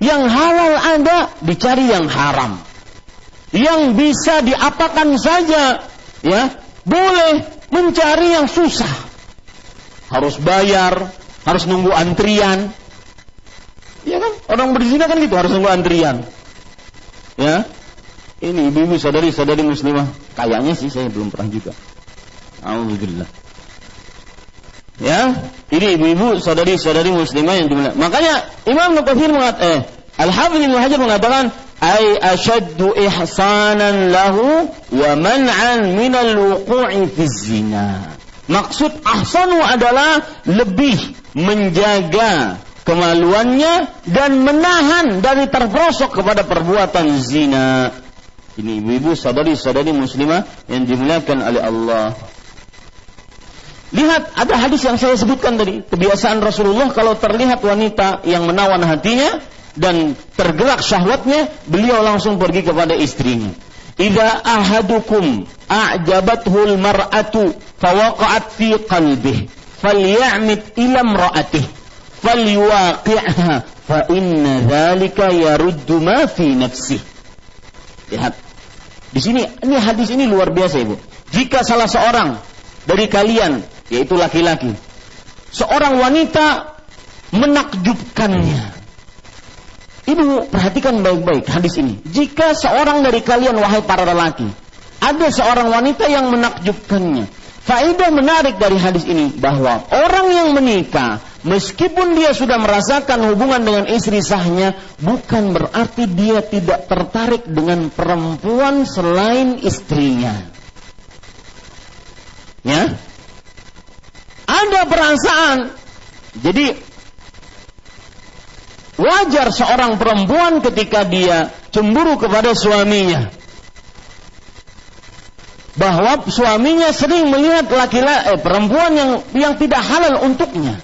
Yang halal ada, dicari yang haram. Yang bisa diapakan saja, ya, boleh mencari yang susah. Harus bayar, harus nunggu antrian. Ya kan? Orang berzina kan gitu, harus nunggu antrian. Ya. Ini ibu-ibu sadari-sadari muslimah. Kayaknya sih saya belum pernah juga. Alhamdulillah. Ya, ini ibu-ibu sadari-sadari muslimah yang dimuliakan. Makanya Imam Nukathir mengatakan, eh, Al-Hafidh Ibnu Hajar mengatakan, "Ai asyaddu ihsanan lahu wa man'an min al-wuqu'i fi zina." Maksud ahsanu adalah lebih menjaga kemaluannya dan menahan dari terperosok kepada perbuatan zina. Ini ibu-ibu sadari-sadari muslimah yang dimuliakan oleh Allah. Lihat ada hadis yang saya sebutkan tadi. Kebiasaan Rasulullah kalau terlihat wanita yang menawan hatinya dan tergerak syahwatnya, beliau langsung pergi kepada istrinya. Idza ahadukum a'jabathul mar'atu fawaqa'at fi qalbih falyamit ila imra'atih falyuwaqi'ha fa inna dzalika yaruddu ma fi nafsih. Lihat. Di sini ini hadis ini luar biasa Ibu. Jika salah seorang dari kalian yaitu laki-laki seorang wanita menakjubkannya. Ibu perhatikan baik-baik hadis ini. Jika seorang dari kalian wahai para lelaki ada seorang wanita yang menakjubkannya, Faedah menarik dari hadis ini bahwa orang yang menikah meskipun dia sudah merasakan hubungan dengan istri sahnya bukan berarti dia tidak tertarik dengan perempuan selain istrinya. Ya. Ada perasaan. Jadi wajar seorang perempuan ketika dia cemburu kepada suaminya bahwa suaminya sering melihat laki-laki eh, perempuan yang yang tidak halal untuknya.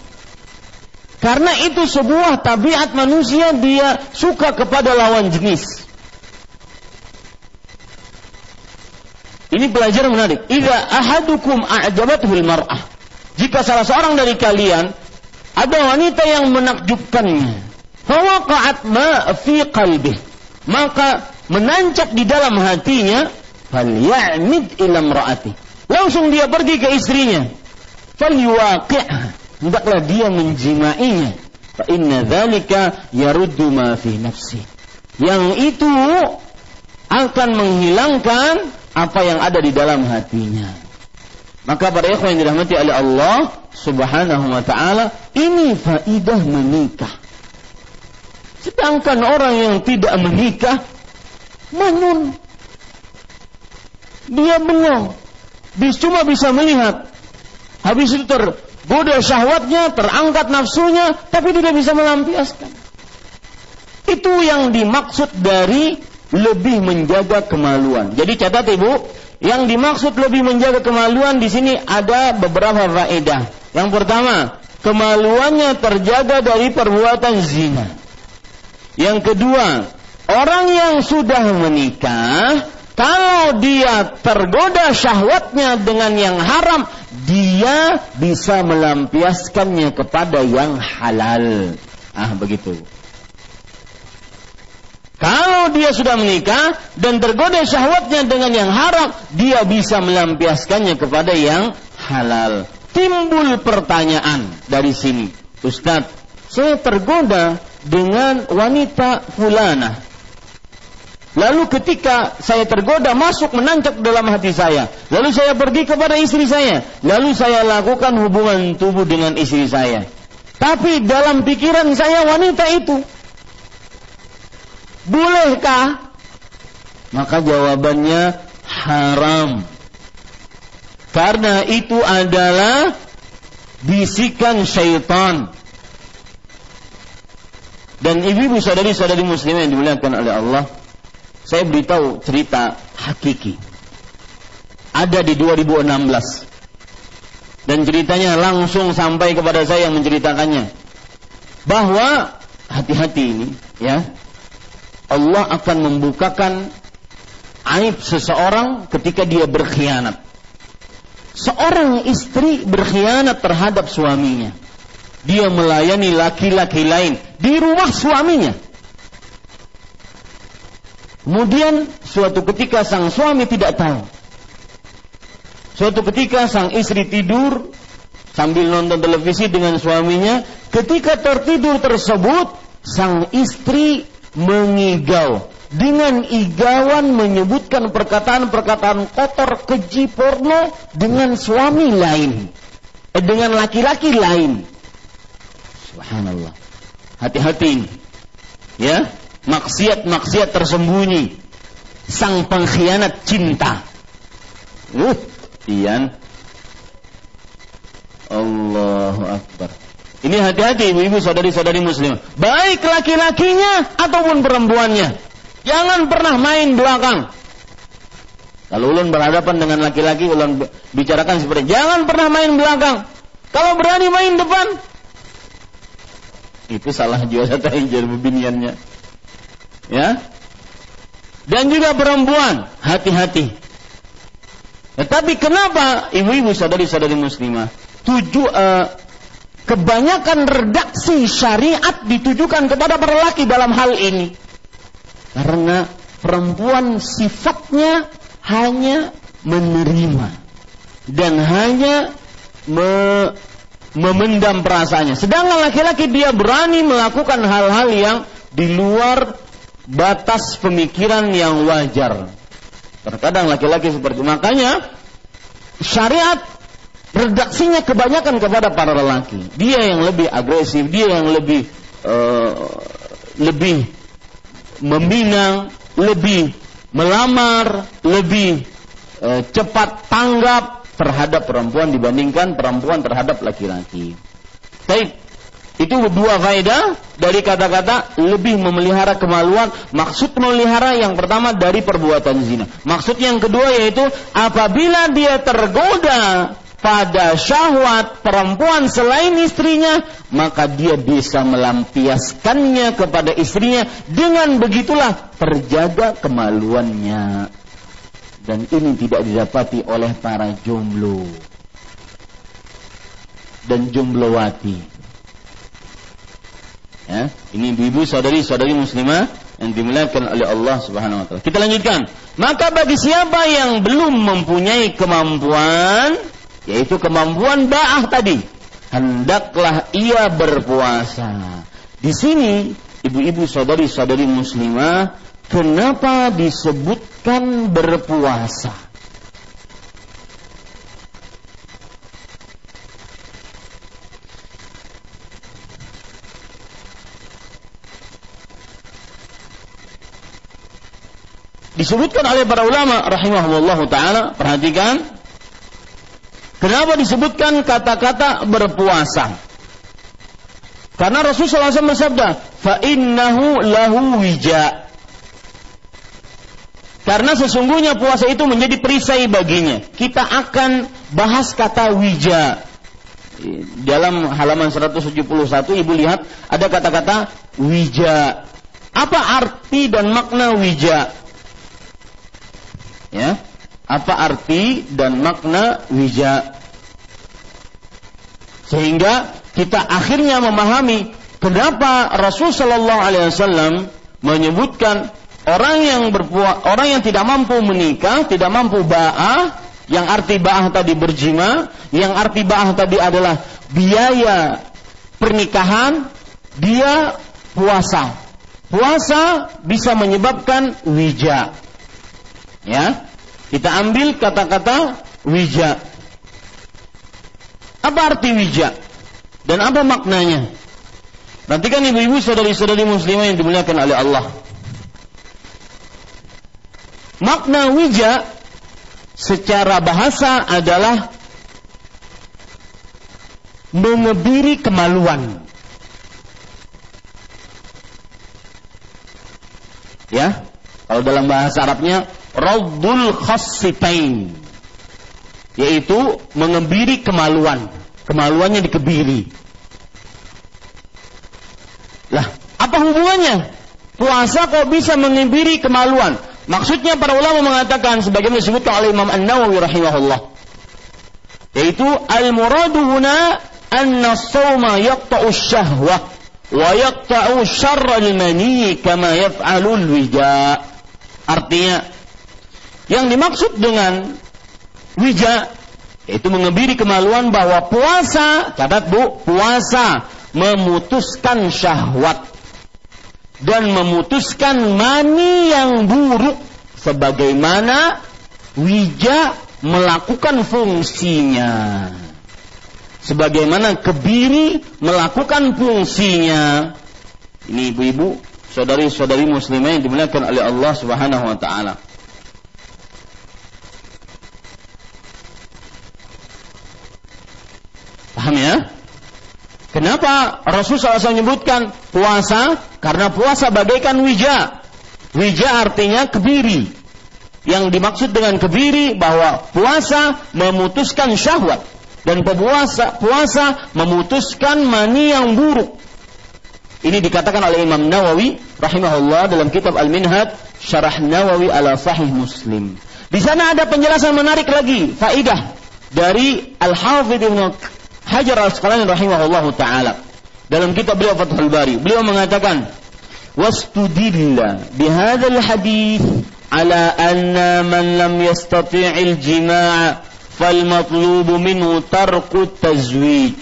Karena itu sebuah tabiat manusia dia suka kepada lawan jenis. Ini pelajaran menarik. Idza ahadukum a'jabatul mar'ah. Jika salah seorang dari kalian ada wanita yang menakjubkannya, fawaqa'at ma fi qalbih. Maka menancap di dalam hatinya falyamid ila. Langsung dia pergi ke istrinya. Falyuwaqi'ha. Hendaklah dia menjimainya. Fa inna dzalika yaruddu ma fi nafsi. Yang itu akan menghilangkan apa yang ada di dalam hatinya. Maka para ikhwan yang dirahmati oleh Allah Subhanahu wa taala, ini faidah menikah. Sedangkan orang yang tidak menikah menun dia bengong. Dia cuma bisa melihat. Habis itu tergoda syahwatnya, terangkat nafsunya, tapi tidak bisa melampiaskan. Itu yang dimaksud dari lebih menjaga kemaluan. Jadi catat ibu, yang dimaksud lebih menjaga kemaluan di sini ada beberapa faedah. Yang pertama, kemaluannya terjaga dari perbuatan zina. Yang kedua, orang yang sudah menikah kalau dia tergoda syahwatnya dengan yang haram, dia bisa melampiaskannya kepada yang halal. Ah, begitu. Kalau dia sudah menikah dan tergoda syahwatnya dengan yang haram, dia bisa melampiaskannya kepada yang halal. Timbul pertanyaan dari sini. Ustadz, saya tergoda dengan wanita fulana. Lalu ketika saya tergoda masuk menancap dalam hati saya. Lalu saya pergi kepada istri saya. Lalu saya lakukan hubungan tubuh dengan istri saya. Tapi dalam pikiran saya wanita itu. Bolehkah? Maka jawabannya haram. Karena itu adalah bisikan syaitan. Dan ibu-ibu sadari-sadari muslimah yang dimuliakan oleh Allah, saya beritahu cerita hakiki. Ada di 2016. dan ceritanya langsung sampai kepada saya yang menceritakannya. Bahwa hati-hati ini ya. Allah akan membukakan aib seseorang ketika dia berkhianat. Seorang istri berkhianat terhadap suaminya. Dia melayani laki-laki lain di rumah suaminya kemudian suatu ketika sang suami tidak tahu. Suatu ketika sang istri tidur sambil nonton televisi dengan suaminya, ketika tertidur tersebut sang istri mengigau. Dengan igauan menyebutkan perkataan-perkataan kotor keji porno dengan suami lain, eh, dengan laki-laki lain. Subhanallah. Hati-hati. Ya, maksiat-maksiat tersembunyi. Sang pengkhianat cinta. Uh, Ian Allahu Akbar. Ini hati-hati ibu-ibu saudari-saudari muslim. Baik laki-lakinya ataupun perempuannya. Jangan pernah main belakang. Kalau ulun berhadapan dengan laki-laki, ulun bicarakan seperti jangan pernah main belakang. Kalau berani main depan, itu salah juga jadi biniannya. Ya. Dan juga perempuan, hati-hati. Tetapi kenapa ibu-ibu saudari-saudari muslimah tujuh uh, kebanyakan redaksi syariat ditujukan kepada para laki dalam hal ini? Karena perempuan sifatnya hanya menerima dan hanya me, memendam perasaannya. Sedangkan laki-laki dia berani melakukan hal-hal yang di luar batas pemikiran yang wajar. Terkadang laki-laki seperti. Makanya syariat redaksinya kebanyakan kepada para lelaki. Dia yang lebih agresif, dia yang lebih uh, lebih meminang, lebih melamar, lebih uh, cepat tanggap terhadap perempuan dibandingkan perempuan terhadap laki-laki. Baik, itu dua faedah dari kata-kata lebih memelihara kemaluan. Maksud memelihara yang pertama dari perbuatan zina. Maksud yang kedua yaitu apabila dia tergoda pada syahwat perempuan selain istrinya, maka dia bisa melampiaskannya kepada istrinya. Dengan begitulah terjaga kemaluannya. Dan ini tidak didapati oleh para jomblo dan jomblowati Ya, ini ibu-ibu saudari-saudari muslimah yang dimuliakan oleh Allah Subhanahu wa taala. Kita lanjutkan. Maka bagi siapa yang belum mempunyai kemampuan yaitu kemampuan ba'ah tadi, hendaklah ia berpuasa. Di sini ibu-ibu saudari-saudari muslimah kenapa disebutkan berpuasa? Disebutkan oleh para ulama rahimahullah taala perhatikan. Kenapa disebutkan kata-kata berpuasa? Karena Rasulullah SAW bersabda fa innahu lahu wija. Karena sesungguhnya puasa itu menjadi perisai baginya. Kita akan bahas kata wija. Dalam halaman 171 ibu lihat ada kata-kata wija. Apa arti dan makna wija Ya, apa arti dan makna wija? Sehingga kita akhirnya memahami kenapa Rasul Shallallahu Alaihi Wasallam menyebutkan orang yang berpuas, orang yang tidak mampu menikah, tidak mampu ba'ah, yang arti ba'ah tadi berjima, yang arti ba'ah tadi adalah biaya pernikahan, dia puasa. Puasa bisa menyebabkan wija. Ya, kita ambil kata-kata wija. Apa arti wija? Dan apa maknanya? Perhatikan ibu-ibu saudari-saudari muslimah yang dimuliakan oleh Allah. Makna wija secara bahasa adalah mengebiri kemaluan. Ya, kalau dalam bahasa Arabnya Raddul khassitain. yaitu mengebiri kemaluan. Kemaluannya dikebiri. Lah, apa hubungannya? Puasa kok bisa mengebiri kemaluan? Maksudnya para ulama mengatakan sebagaimana disebutkan oleh Imam An-Nawawi rahimahullah. Yaitu al-muradu huna anna as-sawma yaqta'u syahwah wa yaqta'u syarra al-mani kama yaf'alu al-wija. Artinya yang dimaksud dengan wija itu mengebiri kemaluan bahwa puasa, catat Bu, puasa memutuskan syahwat dan memutuskan mani yang buruk sebagaimana wija melakukan fungsinya. Sebagaimana kebiri melakukan fungsinya. Ini ibu-ibu, saudari-saudari muslimah yang dimuliakan oleh Allah Subhanahu wa taala. Paham ya? Kenapa Rasul SAW menyebutkan puasa? Karena puasa bagaikan wija. Wija artinya kebiri. Yang dimaksud dengan kebiri bahwa puasa memutuskan syahwat dan puasa puasa memutuskan mani yang buruk. Ini dikatakan oleh Imam Nawawi rahimahullah dalam kitab Al-Minhaj Syarah Nawawi ala Sahih Muslim. Di sana ada penjelasan menarik lagi, faidah dari Al-Hafidh Ibnu Hajar Al-Asqalani rahimahullahu taala dalam kitab beliau Fathul Bari beliau mengatakan wastudilla bihadzal hadis ala anna man lam yastati'il jimaa فالمطلوب منه ترك التزويج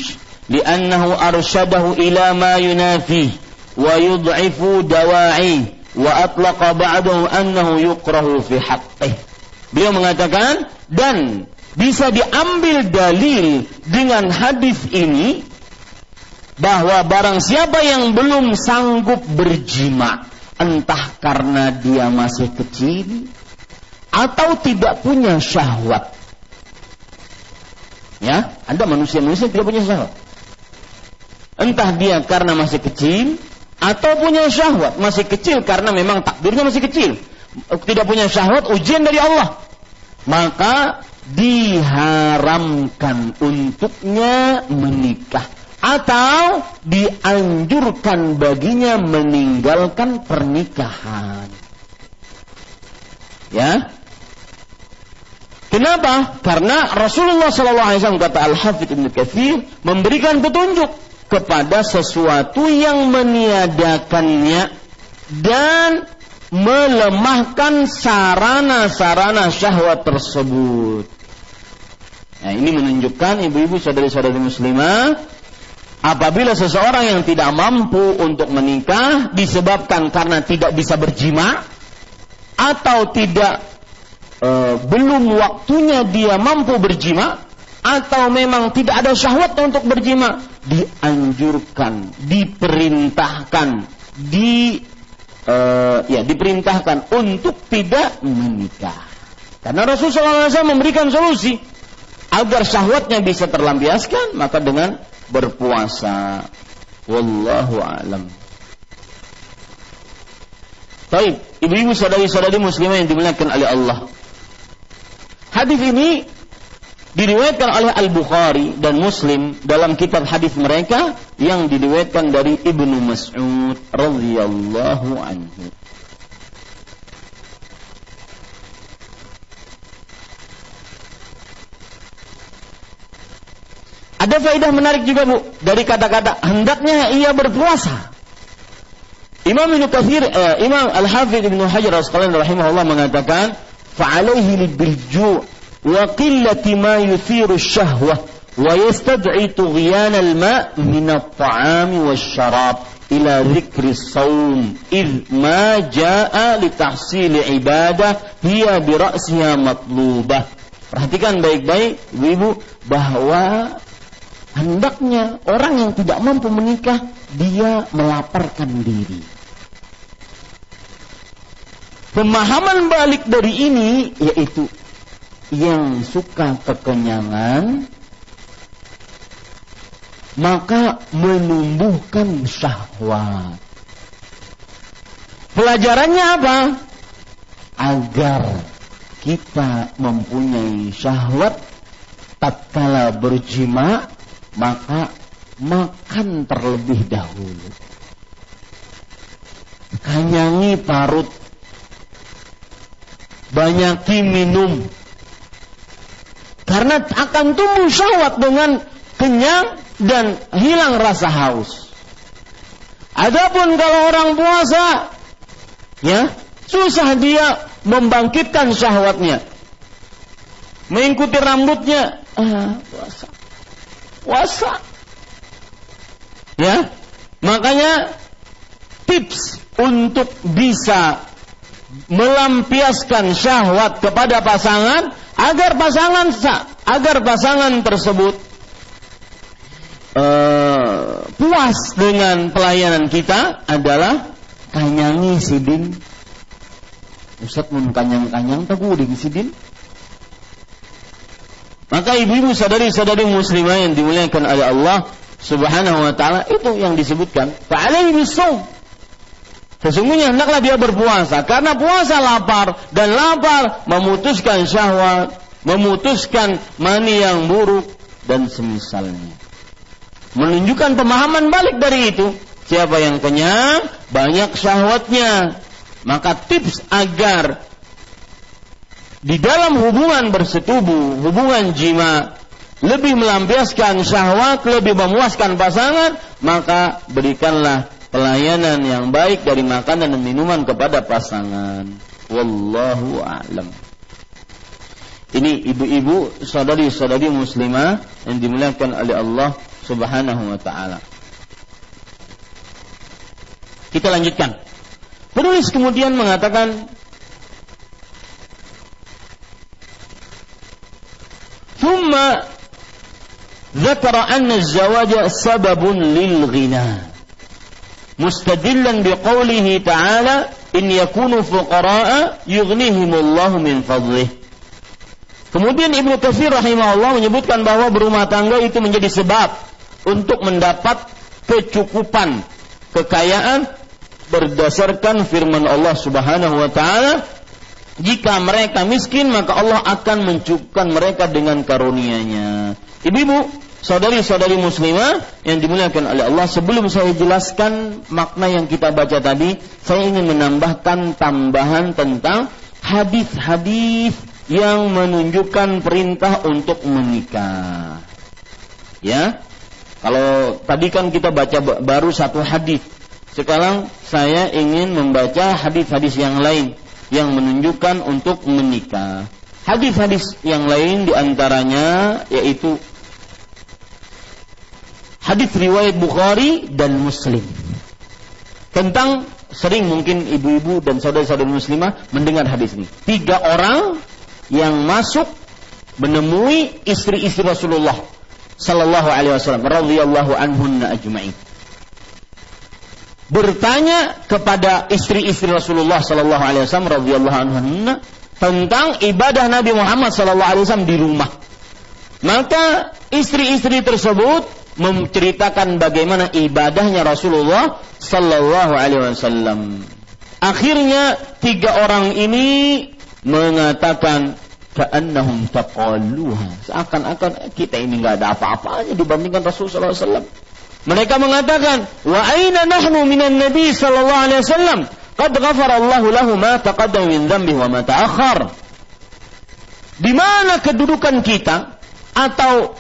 لأنه أرشده إلى ما ينافيه ويضعف دواعيه وأطلق بعده أنه يكره في حقه beliau mengatakan dan bisa diambil dalil dengan hadis ini bahwa barang siapa yang belum sanggup berjima entah karena dia masih kecil atau tidak punya syahwat. Ya ada manusia-manusia tidak punya syahwat. Entah dia karena masih kecil atau punya syahwat. Masih kecil karena memang takdirnya masih kecil. Tidak punya syahwat ujian dari Allah. Maka diharamkan untuknya menikah atau dianjurkan baginya meninggalkan pernikahan. Ya. Kenapa? Karena Rasulullah SAW kata Al-Hafidh Ibn Kathir memberikan petunjuk kepada sesuatu yang meniadakannya dan melemahkan sarana-sarana syahwat tersebut. Nah, ini menunjukkan ibu-ibu saudari-saudari muslimah apabila seseorang yang tidak mampu untuk menikah disebabkan karena tidak bisa berjima atau tidak e, belum waktunya dia mampu berjima atau memang tidak ada syahwat untuk berjima dianjurkan, diperintahkan, di e, ya diperintahkan untuk tidak menikah. Karena Rasulullah SAW memberikan solusi agar syahwatnya bisa terlampiaskan maka dengan berpuasa wallahu alam Baik, ibu-ibu saudari-saudari muslimah yang dimuliakan oleh Allah. Hadis ini diriwayatkan oleh Al-Bukhari dan Muslim dalam kitab hadis mereka yang diriwayatkan dari Ibnu Mas'ud radhiyallahu anhu. Ada faedah menarik juga Bu dari kata-kata hendaknya ia berpuasa. Imam Ibnu Katsir eh, Imam Al-Hafidz Ibnu Hajar Al-Asqalani rahimahullah mengatakan fa'alaihi bil wa qillati ma yuthiru syahwah wa yastad'i tughyan al-ma' min at-ta'am wasyarab ila dhikri saum id ma jaa li perhatikan baik-baik ibu bahwa hendaknya orang yang tidak mampu menikah dia melaparkan diri. Pemahaman balik dari ini yaitu yang suka kekenyangan maka menumbuhkan syahwat. Pelajarannya apa? Agar kita mempunyai syahwat tatkala berjima maka makan terlebih dahulu. Kanyangi parut. Banyaki minum. Karena akan tumbuh syahwat dengan kenyang dan hilang rasa haus. Adapun kalau orang puasa, ya susah dia membangkitkan syahwatnya. Mengikuti rambutnya, ah, puasa, puasa. Ya, makanya tips untuk bisa melampiaskan syahwat kepada pasangan agar pasangan agar pasangan tersebut uh, puas dengan pelayanan kita adalah kanyangi sidin. Ustaz mun kanyang-kanyang uding sidin? Maka ibu-ibu sadari-sadari muslimah yang dimuliakan oleh Allah Subhanahu wa taala itu yang disebutkan. Fa'alaihi bisawm Sesungguhnya hendaklah dia berpuasa karena puasa lapar dan lapar memutuskan syahwat, memutuskan mani yang buruk dan semisalnya menunjukkan pemahaman balik dari itu. Siapa yang kenyang, banyak syahwatnya. Maka tips agar di dalam hubungan bersetubuh, hubungan jima, lebih melampiaskan syahwat, lebih memuaskan pasangan, maka berikanlah pelayanan yang baik dari makanan dan minuman kepada pasangan. Wallahu a'lam. Ini ibu-ibu, saudari-saudari muslimah yang dimuliakan oleh Allah Subhanahu wa taala. Kita lanjutkan. Penulis kemudian mengatakan ثم ذكر أن الزواج سبب للغنى mustadillan تعالى إن يكون فقراء يغنيهم الله من فضله Kemudian Ibnu Katsir rahimahullah menyebutkan bahwa berumah tangga itu menjadi sebab untuk mendapat kecukupan kekayaan berdasarkan firman Allah Subhanahu wa taala jika mereka miskin maka Allah akan mencukupkan mereka dengan karunia-Nya. Ibu-ibu, saudari-saudari muslimah yang dimuliakan oleh Allah, sebelum saya jelaskan makna yang kita baca tadi, saya ingin menambahkan tambahan tentang hadis-hadis yang menunjukkan perintah untuk menikah. Ya, kalau tadi kan kita baca baru satu hadis. Sekarang saya ingin membaca hadis-hadis yang lain yang menunjukkan untuk menikah. Hadis-hadis yang lain di antaranya yaitu hadis riwayat Bukhari dan Muslim tentang sering mungkin ibu-ibu dan saudara-saudara muslimah mendengar hadis ini. Tiga orang yang masuk menemui istri-istri Rasulullah sallallahu alaihi wasallam radhiyallahu anhunna ajma'in. Bertanya kepada istri-istri Rasulullah sallallahu alaihi wasallam radhiyallahu anhunna tentang ibadah Nabi Muhammad sallallahu alaihi wasallam di rumah. Maka istri-istri tersebut menceritakan bagaimana ibadahnya Rasulullah sallallahu alaihi wasallam. Akhirnya tiga orang ini mengatakan ka'annahum taqalluha. Seakan-akan kita ini nggak ada apa-apanya dibandingkan Rasulullah SAW. Mereka mengatakan, wa aina nahnu minan nabi sallallahu alaihi wasallam? Qad ghafara Allahu lahu ma taqaddama min dhanbihi wa ma ta'akhkhar. Di mana kedudukan kita atau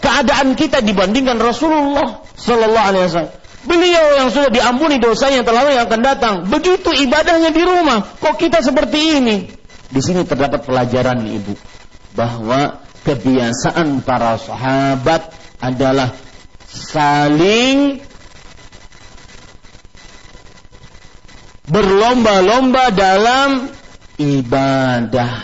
keadaan kita dibandingkan Rasulullah sallallahu alaihi wasallam? Beliau yang sudah diampuni dosanya telah yang akan datang. Begitu ibadahnya di rumah, kok kita seperti ini? Di sini terdapat pelajaran ibu bahwa kebiasaan para sahabat adalah saling berlomba-lomba dalam ibadah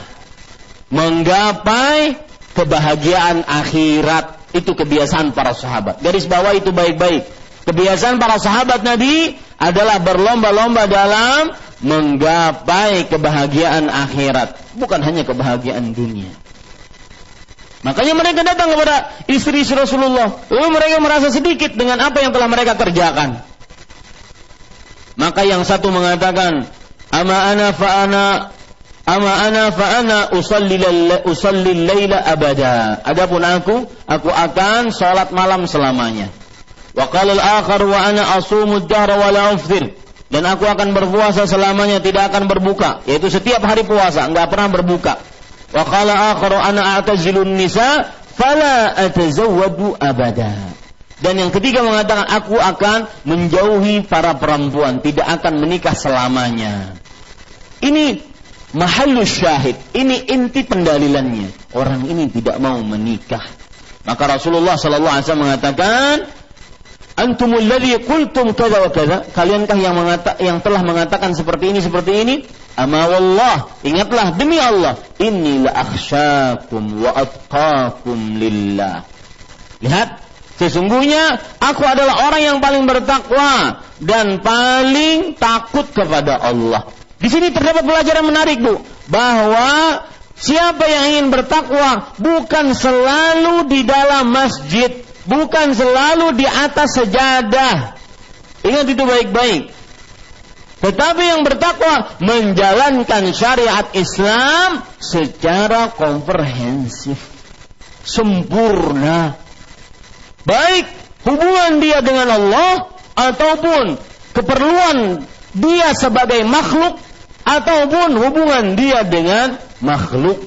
menggapai kebahagiaan akhirat itu kebiasaan para sahabat garis bawah itu baik-baik kebiasaan para sahabat Nabi adalah berlomba-lomba dalam menggapai kebahagiaan akhirat, bukan hanya kebahagiaan dunia. Makanya mereka datang kepada istri Rasulullah. Lalu mereka merasa sedikit dengan apa yang telah mereka kerjakan. Maka yang satu mengatakan, "Ama ana fa ana Ama ana fa ana usalli laila abada. Adapun aku, aku akan salat malam selamanya. Wa qala al-akhar wa ana asumu ad-dahra wa la ufthir. Dan aku akan berpuasa selamanya tidak akan berbuka, yaitu setiap hari puasa, enggak pernah berbuka. Wa qala akharu ana a'tazilun nisa fala atazawwadu abada. Dan yang ketiga mengatakan aku akan menjauhi para perempuan, tidak akan menikah selamanya. Ini mahallus syahid. Ini inti pendalilannya. Orang ini tidak mau menikah. Maka Rasulullah sallallahu alaihi wasallam mengatakan, "Antumul ladzi qultum kada wa kada." Kaliankah yang mengata, yang telah mengatakan seperti ini seperti ini? Ama wallah, ingatlah demi Allah, inni la akhsyakum wa atqakum lillah. Lihat, sesungguhnya aku adalah orang yang paling bertakwa dan paling takut kepada Allah. Di sini terdapat pelajaran menarik, Bu, bahwa siapa yang ingin bertakwa bukan selalu di dalam masjid, bukan selalu di atas sejadah. Ingat itu baik-baik. Tetapi yang bertakwa menjalankan syariat Islam secara komprehensif, sempurna. Baik hubungan dia dengan Allah ataupun keperluan dia sebagai makhluk ataupun hubungan dia dengan makhluk.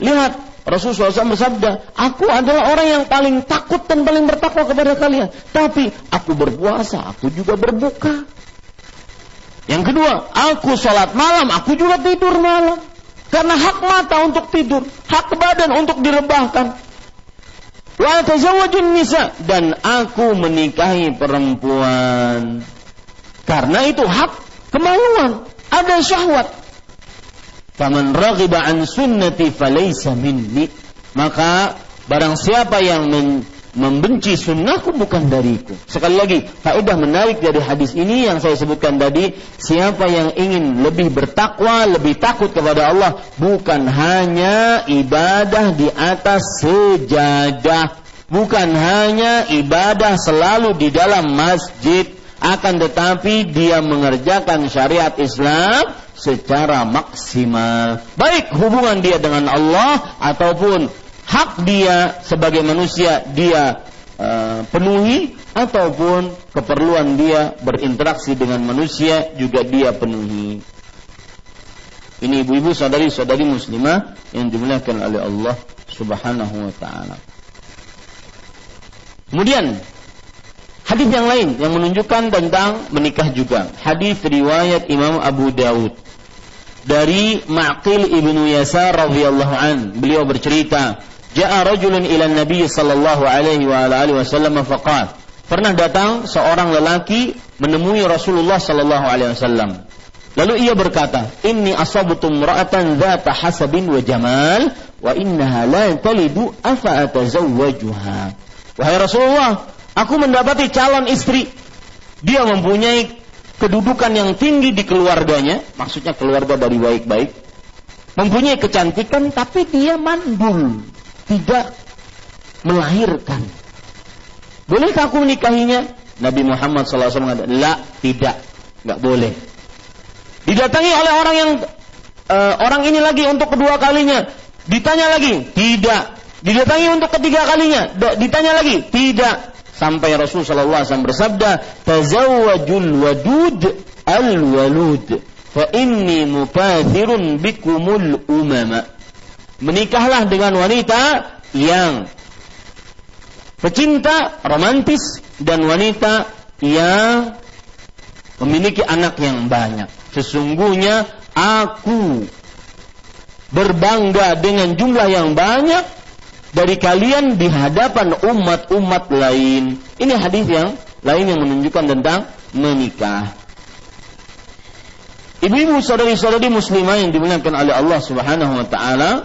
Lihat Rasulullah SAW bersabda, aku adalah orang yang paling takut dan paling bertakwa kepada kalian. Tapi aku berpuasa, aku juga berbuka. Yang kedua, aku sholat malam, aku juga tidur malam. Karena hak mata untuk tidur, hak badan untuk direbahkan. Nisa dan aku menikahi perempuan. Karena itu hak kemaluan ada syahwat. Faman raghiba an sunnati falaysa minni. Maka barang siapa yang membenci sunnahku bukan dariku. Sekali lagi, faedah menarik dari hadis ini yang saya sebutkan tadi, siapa yang ingin lebih bertakwa, lebih takut kepada Allah, bukan hanya ibadah di atas sejadah, bukan hanya ibadah selalu di dalam masjid, akan tetapi dia mengerjakan syariat Islam secara maksimal. Baik hubungan dia dengan Allah ataupun hak dia sebagai manusia dia uh, penuhi ataupun keperluan dia berinteraksi dengan manusia juga dia penuhi. Ini ibu-ibu saudari-saudari muslimah yang dimuliakan oleh Allah Subhanahu wa taala. Kemudian Hadis yang lain yang menunjukkan tentang menikah juga. Hadis riwayat Imam Abu Dawud dari Ma'qil ibnu Yasar radhiyallahu an. Beliau bercerita, "Ja'a rajulun ila Nabi sallallahu alaihi wa alihi wasallam faqala" Pernah datang seorang lelaki menemui Rasulullah sallallahu alaihi wasallam. Lalu ia berkata, "Inni asabtu imra'atan dzata hasabin wa jamal wa innaha la talidu afa atazawwajuha." Wahai Rasulullah, Aku mendapati calon istri. Dia mempunyai kedudukan yang tinggi di keluarganya, maksudnya keluarga dari baik-baik. Mempunyai kecantikan tapi dia mandul, tidak melahirkan. Bolehkah aku menikahinya? Nabi Muhammad SAW mengatakan, la, tidak, nggak boleh. Didatangi oleh orang yang uh, orang ini lagi untuk kedua kalinya, ditanya lagi, tidak. Didatangi untuk ketiga kalinya, ditanya lagi, tidak sampai Rasul sallallahu alaihi wasallam bersabda tazawwajul wadud al walud fa inni mukathirun bikumul umama. Menikahlah dengan wanita yang pecinta romantis dan wanita yang memiliki anak yang banyak. Sesungguhnya aku berbangga dengan jumlah yang banyak dari kalian di hadapan umat-umat lain. Ini hadis yang lain yang menunjukkan tentang menikah. Ibu-ibu saudari-saudari muslimah yang dimuliakan oleh Allah Subhanahu wa taala,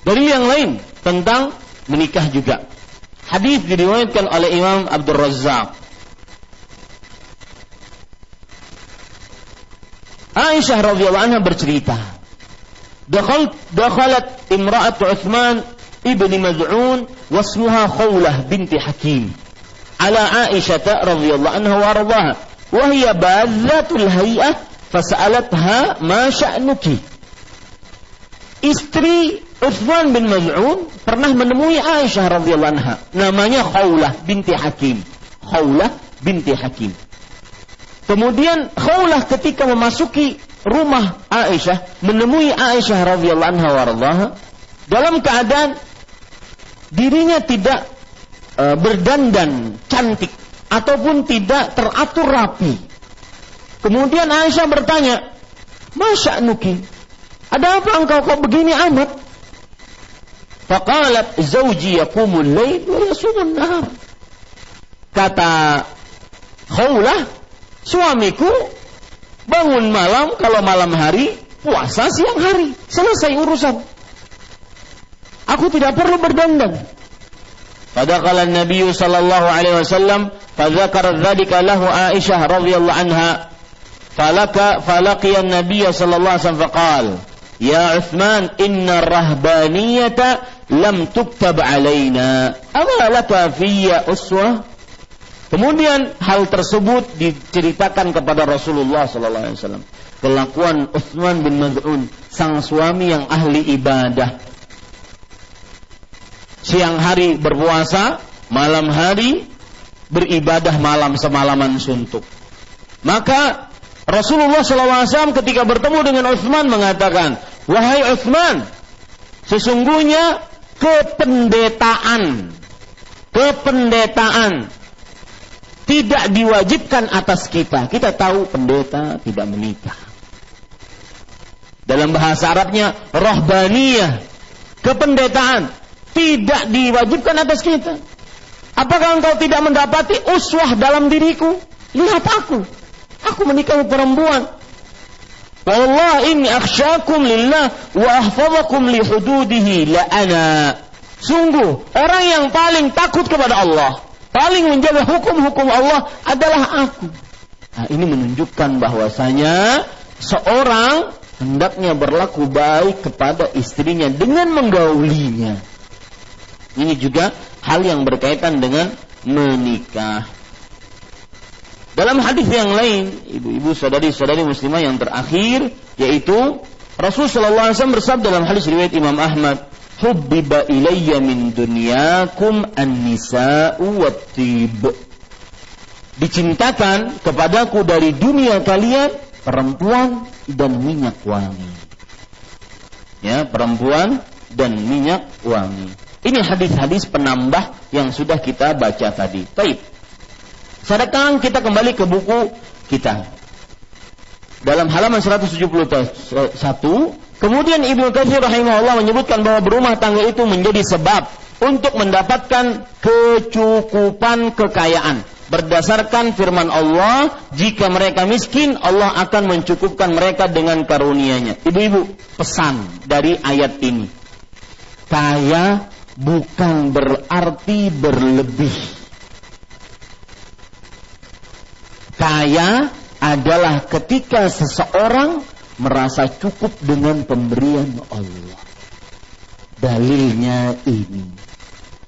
dari yang lain tentang menikah juga. Hadis diriwayatkan oleh Imam Abdul Razzaq Aisyah radhiyallahu anha bercerita, "Dakhalt dakhalat imra'at Utsman ibni Maz'un wasmuha Khawlah binti Hakim ala Aisyah radhiyallahu anha wa wa hiya badzatul hay'ah fas'alatha ma sya'nuki. Istri Uthman bin Maz'un pernah menemui Aisyah radhiyallahu anha. Namanya Khawlah binti Hakim. Khawlah binti Hakim. Kemudian Khawlah ketika memasuki rumah Aisyah, menemui Aisyah radhiyallahu anha waradhaha dalam keadaan dirinya tidak e, berdandan cantik ataupun tidak teratur rapi. Kemudian Aisyah bertanya, "Masya Nuki, ada apa engkau kok begini amat?" Faqalat zawji yaqumul lail wa yasumun nahar. Kata Khawlah, suamiku bangun malam kalau malam hari, puasa siang hari. Selesai urusan. Aku tidak perlu berdandan. Pada kala Nabi sallallahu alaihi wasallam fadzakara dzalika lahu Aisyah radhiyallahu anha. Falaka falaqiya Nabi sallallahu alaihi wasallam Ya Uthman, inna rahbaniyata lam tuktab alaina. Ama laka fiyya uswah? Kemudian hal tersebut diceritakan kepada Rasulullah wasallam. Kelakuan Uthman bin Maz'un, sang suami yang ahli ibadah. Siang hari berpuasa, malam hari beribadah malam semalaman suntuk. Maka Rasulullah SAW ketika bertemu dengan Uthman mengatakan, Wahai Uthman, sesungguhnya kependetaan, kependetaan tidak diwajibkan atas kita. Kita tahu pendeta tidak menikah. Dalam bahasa Arabnya, rohbaniyah, kependetaan tidak diwajibkan atas kita. Apakah engkau tidak mendapati uswah dalam diriku? Lihat aku, Aku menikahi perempuan. Wallah inni akhsyakum lillah wa ahfazakum li hududihi. Sungguh orang yang paling takut kepada Allah, paling menjaga hukum-hukum Allah adalah aku. Nah, ini menunjukkan bahwasanya seorang hendaknya berlaku baik kepada istrinya dengan menggaulinya. Ini juga hal yang berkaitan dengan menikah. Dalam hadis yang lain, ibu-ibu saudari-saudari muslimah yang terakhir yaitu Rasul sallallahu alaihi wasallam bersabda dalam hadis riwayat Imam Ahmad, "Hubbiba ilayya min dunyakum an-nisa'u wat-tib." Dicintakan kepadaku dari dunia kalian perempuan dan minyak wangi. Ya, perempuan dan minyak wangi. Ini hadis-hadis penambah yang sudah kita baca tadi. Baik. Sekarang kita kembali ke buku kita. Dalam halaman 171, kemudian Ibnu Katsir rahimahullah menyebutkan bahwa berumah tangga itu menjadi sebab untuk mendapatkan kecukupan kekayaan. Berdasarkan firman Allah, jika mereka miskin, Allah akan mencukupkan mereka dengan karunia-Nya. Ibu-ibu, pesan dari ayat ini. Kaya bukan berarti berlebih Kaya adalah ketika seseorang merasa cukup dengan pemberian Allah. Dalilnya ini.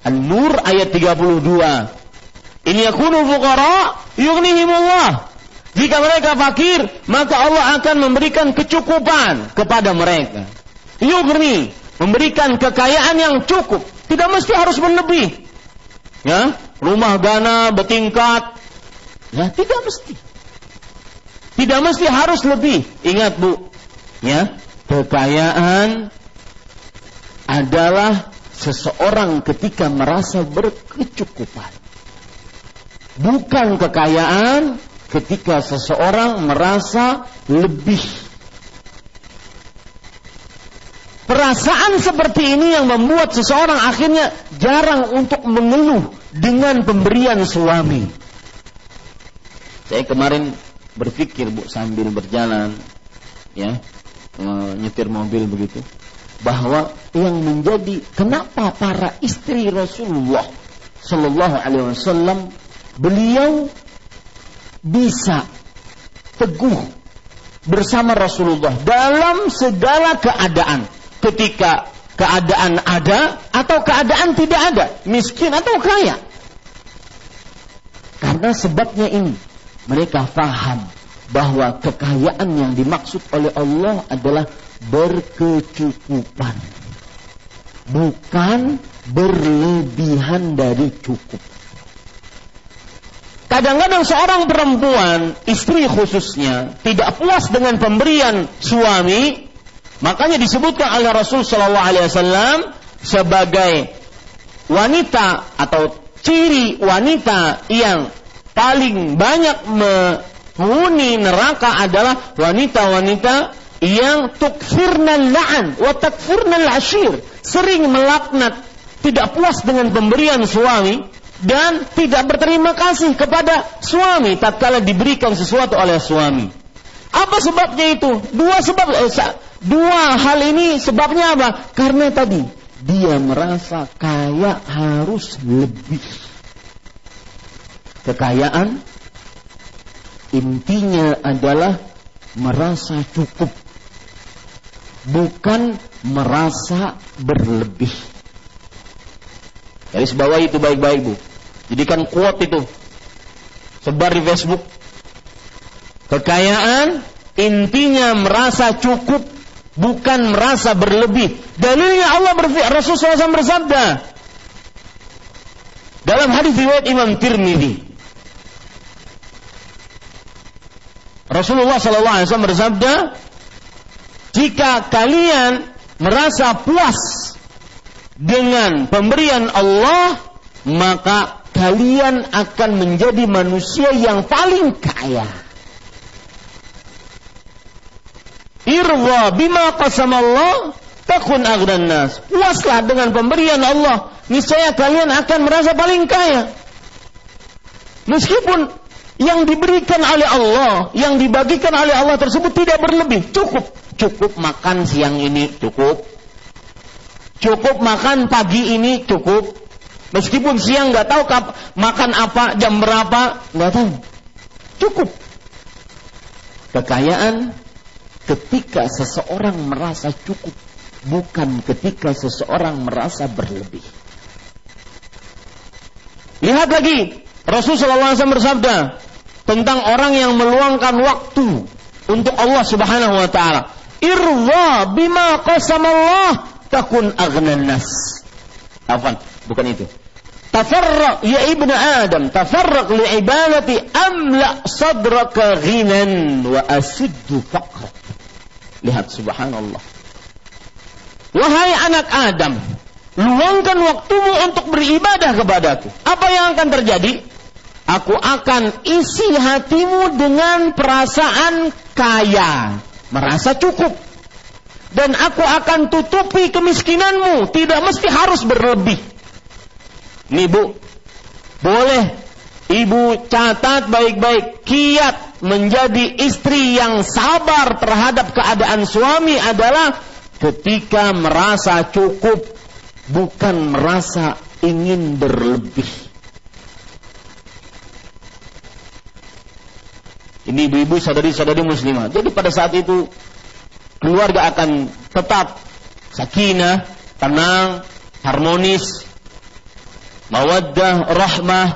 An-Nur ayat 32. Ini yakunu fuqara yughnihimullah. Jika mereka fakir, maka Allah akan memberikan kecukupan kepada mereka. Yughni, memberikan kekayaan yang cukup. Tidak mesti harus berlebih. Ya, rumah gana bertingkat, Ya, tidak mesti. Tidak mesti harus lebih. Ingat Bu, ya, kekayaan adalah seseorang ketika merasa berkecukupan. Bukan kekayaan ketika seseorang merasa lebih. Perasaan seperti ini yang membuat seseorang akhirnya jarang untuk mengeluh dengan pemberian suami. Saya kemarin berpikir Bu sambil berjalan ya nyetir mobil begitu bahwa yang menjadi kenapa para istri Rasulullah Shallallahu Alaihi Wasallam beliau bisa teguh bersama Rasulullah dalam segala keadaan ketika keadaan ada atau keadaan tidak ada miskin atau kaya. Karena sebabnya ini Mereka faham bahwa kekayaan yang dimaksud oleh Allah adalah berkecukupan. Bukan berlebihan dari cukup. Kadang-kadang seorang perempuan, istri khususnya, tidak puas dengan pemberian suami, makanya disebutkan oleh Rasul Shallallahu Alaihi Wasallam sebagai wanita atau ciri wanita yang paling banyak menghuni neraka adalah wanita-wanita yang tukfirna la'an wa takfirna ashir sering melaknat tidak puas dengan pemberian suami dan tidak berterima kasih kepada suami tatkala diberikan sesuatu oleh suami. Apa sebabnya itu? Dua sebab eh, dua hal ini sebabnya apa? Karena tadi dia merasa kaya harus lebih. Kekayaan intinya adalah merasa cukup bukan merasa berlebih. Garis bawah itu baik-baik bu. Jadikan kuat itu. Sebar di Facebook. Kekayaan intinya merasa cukup bukan merasa berlebih. Dalilnya Allah berfirman Rasulullah SAW bersabda dalam hadis riwayat Imam Tirmidzi Rasulullah SAW bersabda jika kalian merasa puas dengan pemberian Allah maka kalian akan menjadi manusia yang paling kaya. Irwa bima qasamallah takun aghnan nas. Puaslah dengan pemberian Allah, niscaya kalian akan merasa paling kaya. Meskipun yang diberikan oleh Allah, yang dibagikan oleh Allah tersebut tidak berlebih, cukup. Cukup makan siang ini, cukup. Cukup makan pagi ini, cukup Meskipun siang nggak tahu kap, makan apa, jam berapa, nggak tahu. Cukup. Kekayaan ketika seseorang merasa cukup, bukan ketika seseorang merasa berlebih. Lihat lagi, Rasulullah SAW bersabda tentang orang yang meluangkan waktu untuk Allah Subhanahu wa taala. Irwa bima qasamallah takun aghnan nas. Afan, bukan itu. Tafarraq ya ibnu Adam, tafarraq li ibadati amla sadraka ghinan wa asuddu faqr. Lihat subhanallah. Wahai anak Adam, luangkan waktumu untuk beribadah kepadaku. Apa yang akan terjadi? Aku akan isi hatimu dengan perasaan kaya, merasa cukup. Dan aku akan tutupi kemiskinanmu, tidak mesti harus berlebih. Nih bu, boleh ibu catat baik-baik kiat menjadi istri yang sabar terhadap keadaan suami adalah ketika merasa cukup bukan merasa ingin berlebih. Ini ibu-ibu sadari-sadari muslimah. Jadi pada saat itu keluarga akan tetap sakinah, tenang, harmonis, mawaddah, rahmah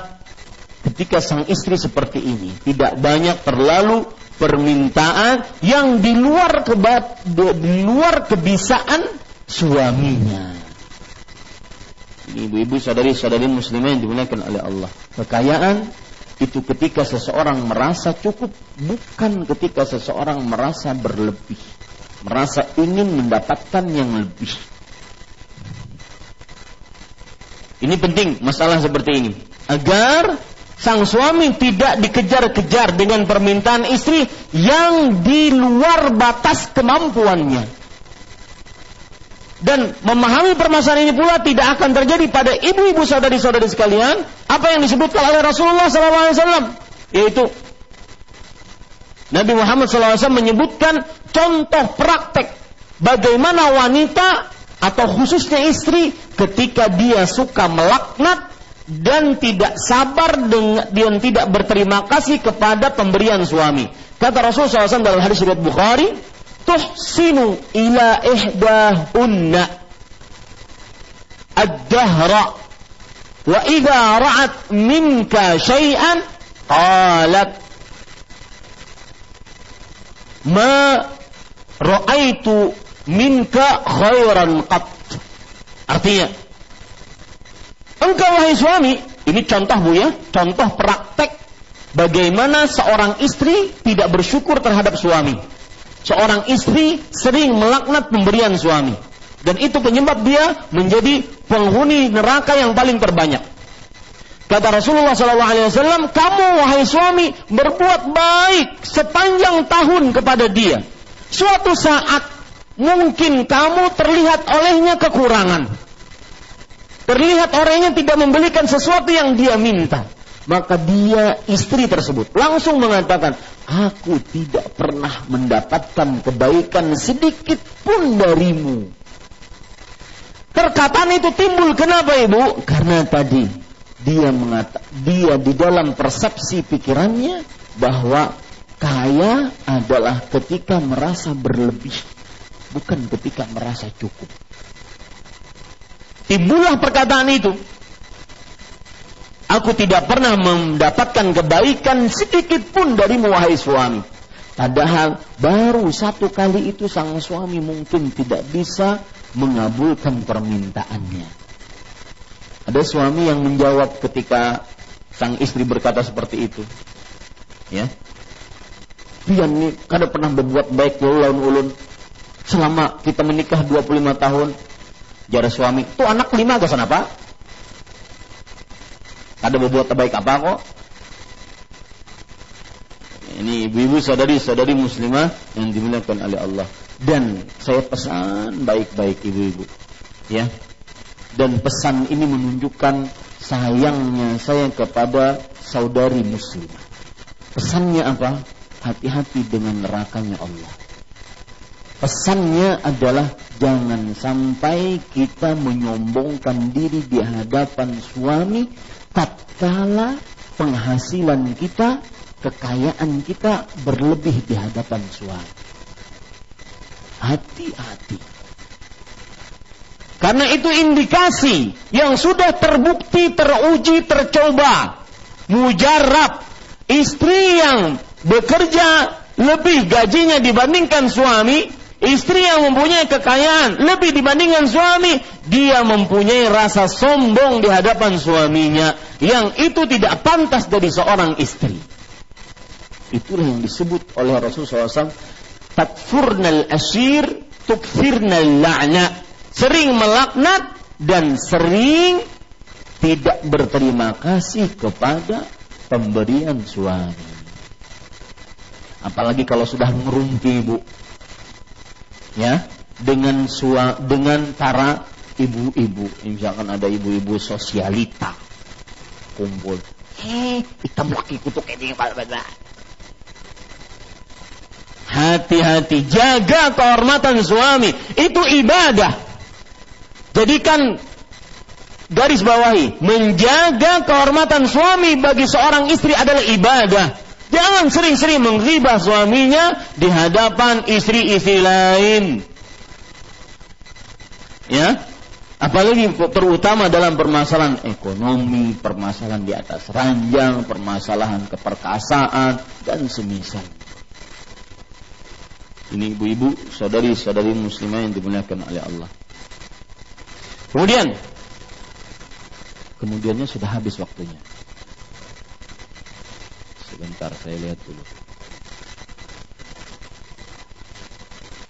ketika sang istri seperti ini tidak banyak terlalu permintaan yang di luar kebat, di luar kebisaan suaminya. Ini ibu-ibu sadari-sadari muslimah yang dimuliakan oleh Allah. Kekayaan itu ketika seseorang merasa cukup, bukan ketika seseorang merasa berlebih, merasa ingin mendapatkan yang lebih. Ini penting masalah seperti ini. Agar sang suami tidak dikejar-kejar dengan permintaan istri yang di luar batas kemampuannya. Dan memahami permasalahan ini pula tidak akan terjadi pada ibu-ibu saudari-saudari sekalian apa yang disebutkan oleh Rasulullah SAW yaitu Nabi Muhammad SAW menyebutkan contoh praktek bagaimana wanita atau khususnya istri ketika dia suka melaknat dan tidak sabar dengan dan tidak berterima kasih kepada pemberian suami. Kata Rasulullah SAW dalam hadis riwayat Bukhari, tuhsinu ila ihdahunna ad-dahra wa idza ra'at minka syai'an qalat ma ra'aitu minka khairan qat. Artinya, engkau wahai suami, ini contoh Bu ya, contoh praktek bagaimana seorang istri tidak bersyukur terhadap suami. Seorang istri sering melaknat pemberian suami. Dan itu penyebab dia menjadi penghuni neraka yang paling terbanyak. Kata Rasulullah SAW, kamu wahai suami berbuat baik sepanjang tahun kepada dia. Suatu saat mungkin kamu terlihat olehnya kekurangan. Terlihat orangnya tidak membelikan sesuatu yang dia minta. Maka dia istri tersebut langsung mengatakan, aku tidak pernah mendapatkan kebaikan sedikit pun darimu. Perkataan itu timbul kenapa ibu? Karena tadi dia mengata, dia di dalam persepsi pikirannya bahwa kaya adalah ketika merasa berlebih, bukan ketika merasa cukup. Timbullah perkataan itu. Aku tidak pernah mendapatkan kebaikan sedikit pun dari wahai suami. Padahal baru satu kali itu sang suami mungkin tidak bisa mengabulkan permintaannya. Ada suami yang menjawab ketika sang istri berkata seperti itu. Ya. Pian nih kada pernah berbuat baik ulun ulun selama kita menikah 25 tahun. Jara suami, tuh anak lima gak sana pak? Ada berbuat terbaik apa kok? Ini ibu-ibu saudari-saudari muslimah yang dimuliakan oleh Allah. Dan saya pesan baik-baik ibu-ibu. Ya. Dan pesan ini menunjukkan sayangnya saya kepada saudari muslimah. Pesannya apa? Hati-hati dengan nerakanya Allah. Pesannya adalah jangan sampai kita menyombongkan diri di hadapan suami tatkala penghasilan kita, kekayaan kita berlebih di hadapan suami. Hati-hati. Karena itu indikasi yang sudah terbukti, teruji, tercoba. Mujarab. Istri yang bekerja lebih gajinya dibandingkan suami, Istri yang mempunyai kekayaan lebih dibandingkan suami, dia mempunyai rasa sombong di hadapan suaminya yang itu tidak pantas dari seorang istri. Itulah yang disebut oleh Rasulullah SAW takfurnal asyir tukfirnal la'na sering melaknat dan sering tidak berterima kasih kepada pemberian suami. Apalagi kalau sudah ngerumpi bu, ya dengan sua, dengan para ibu-ibu. Misalkan ada ibu-ibu sosialita. Kumpul. Eh hitam laki kutuk ini hati-hati jaga kehormatan suami. Itu ibadah. Jadikan garis bawahi menjaga kehormatan suami bagi seorang istri adalah ibadah Jangan sering-sering menghibah suaminya di hadapan istri-istri lain. Ya, apalagi terutama dalam permasalahan ekonomi, permasalahan di atas ranjang, permasalahan keperkasaan dan semisal. Ini ibu-ibu, saudari-saudari muslimah yang dimuliakan oleh Allah. Kemudian, kemudiannya sudah habis waktunya. Sebentar saya lihat dulu.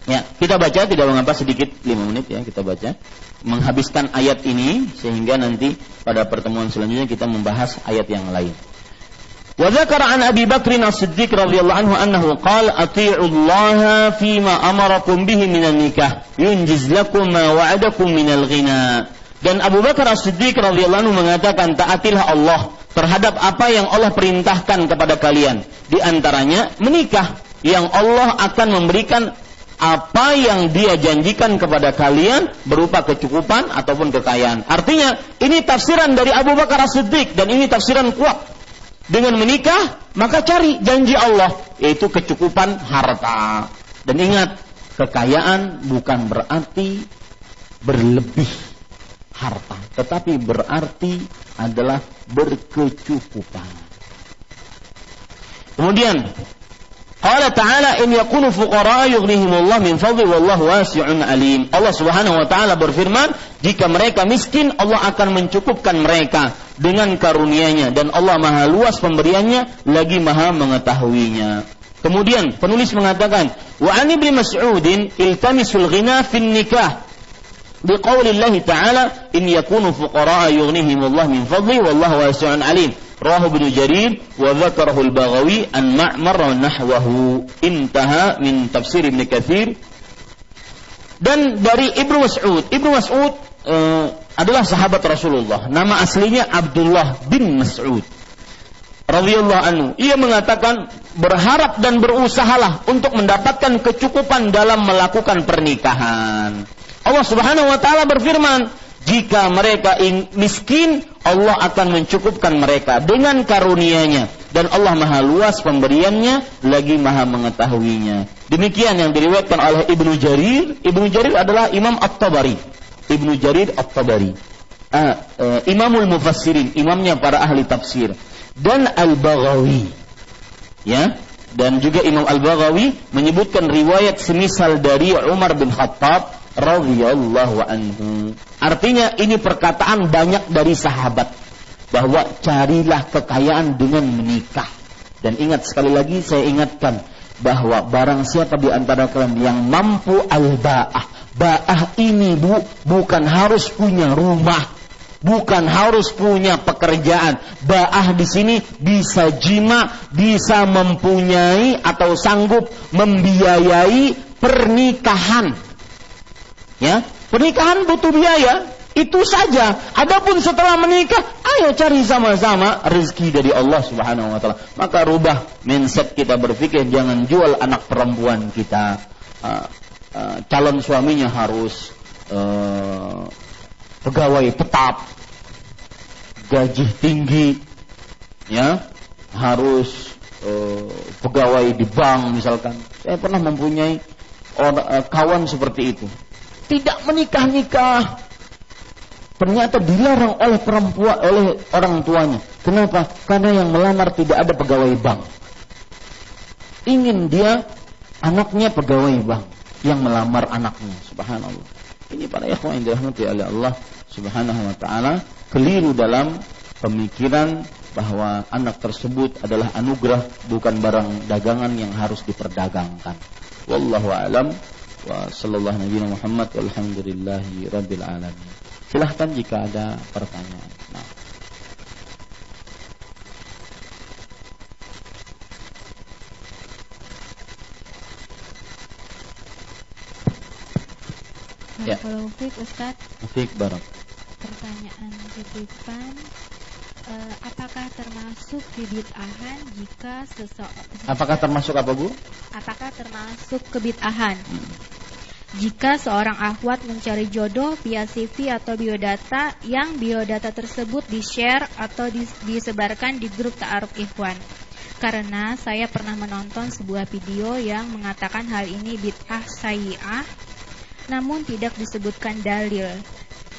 Ya, kita baca tidak mengapa sedikit 5 menit ya kita baca. Menghabiskan ayat ini sehingga nanti pada pertemuan selanjutnya kita membahas ayat yang lain. Wa dzakara an Abi Bakr As-Siddiq radhiyallahu anhu annahu qala ati'u Allah fima amarakum bihi minan nikah yunjiz lakum ma wa'adakum minal ghina. Dan Abu Bakar As-Siddiq radhiyallahu anhu mengatakan taatilah Allah terhadap apa yang Allah perintahkan kepada kalian. Di antaranya menikah yang Allah akan memberikan apa yang dia janjikan kepada kalian berupa kecukupan ataupun kekayaan. Artinya, ini tafsiran dari Abu Bakar As-Siddiq dan ini tafsiran kuat. Dengan menikah, maka cari janji Allah, yaitu kecukupan harta. Dan ingat, kekayaan bukan berarti berlebih harta, tetapi berarti adalah berkecukupan. Kemudian Qala ta'ala in yakunu fuqara yughnihimullah min fadli wallahu wasi'un alim. Allah Subhanahu wa taala berfirman, jika mereka miskin Allah akan mencukupkan mereka dengan karunia-Nya dan Allah Maha luas pemberiannya lagi Maha mengetahuinya. Kemudian penulis mengatakan, wa an ibni Mas'udin iltamisul ghina fin nikah biqaulillahi ta'ala in yakunu fuqara yughnihimullah min fadli wallahu wasi'un alim. Rawahu Ibnu Jarir wa dzakarahu al-Baghawi an Ma'mar wa nahwahu. Intaha min tafsir Ibnu. Dan dari Ibnu Mas'ud, Ibnu Mas'ud uh, adalah sahabat Rasulullah. Nama aslinya Abdullah bin Mas'ud radhiyallahu anhu. Ia mengatakan berharap dan berusahalah untuk mendapatkan kecukupan dalam melakukan pernikahan. Allah Subhanahu wa taala berfirman, jika mereka miskin, Allah akan mencukupkan mereka dengan karunia-Nya dan Allah Maha luas pemberiannya lagi Maha mengetahuinya. Demikian yang diriwayatkan oleh Ibnu Jarir. Ibnu Jarir adalah Imam At-Tabari. Ibnu Jarir At-Tabari. Uh, uh, Imamul Mufassirin, imamnya para ahli tafsir. Dan Al-Baghawi. Ya, dan juga Imam Al-Baghawi menyebutkan riwayat semisal dari Umar bin Khattab radhiyallahu anhu. Artinya ini perkataan banyak dari sahabat bahwa carilah kekayaan dengan menikah. Dan ingat sekali lagi saya ingatkan bahwa barang siapa di antara kalian yang mampu al-ba'ah. Ba'ah ini bu, bukan harus punya rumah, bukan harus punya pekerjaan. Ba'ah di sini bisa jima, bisa mempunyai atau sanggup membiayai pernikahan Ya, pernikahan butuh biaya, itu saja. Adapun setelah menikah, ayo cari sama-sama rezeki dari Allah Subhanahu wa taala. Maka rubah mindset kita berpikir jangan jual anak perempuan kita. Uh, uh, calon suaminya harus uh, pegawai tetap, gaji tinggi, ya, harus uh, pegawai di bank misalkan. Saya pernah mempunyai orang, uh, kawan seperti itu tidak menikah-nikah. Ternyata dilarang oleh perempuan, oleh orang tuanya. Kenapa? Karena yang melamar tidak ada pegawai bank. Ingin dia anaknya pegawai bank yang melamar anaknya. Subhanallah. Ini para ikhwan yang dirahmati oleh Allah Subhanahu wa taala keliru dalam pemikiran bahwa anak tersebut adalah anugerah bukan barang dagangan yang harus diperdagangkan. Wallahu alam wa sallallahu nabi Muhammad walhamdulillahi rabbil alamin. Silahkan jika ada pertanyaan. Nah. Ya. Kalau Fik Ustaz. Fik Barak. Pertanyaan titipan uh, apakah termasuk kebid'ahan jika seseorang Apakah termasuk apa Bu? Apakah termasuk kebid'ahan? Hmm jika seorang akhwat mencari jodoh via CV atau biodata yang biodata tersebut di-share atau disebarkan di grup Ta'aruf Ikhwan. Karena saya pernah menonton sebuah video yang mengatakan hal ini bid'ah sayi'ah namun tidak disebutkan dalil.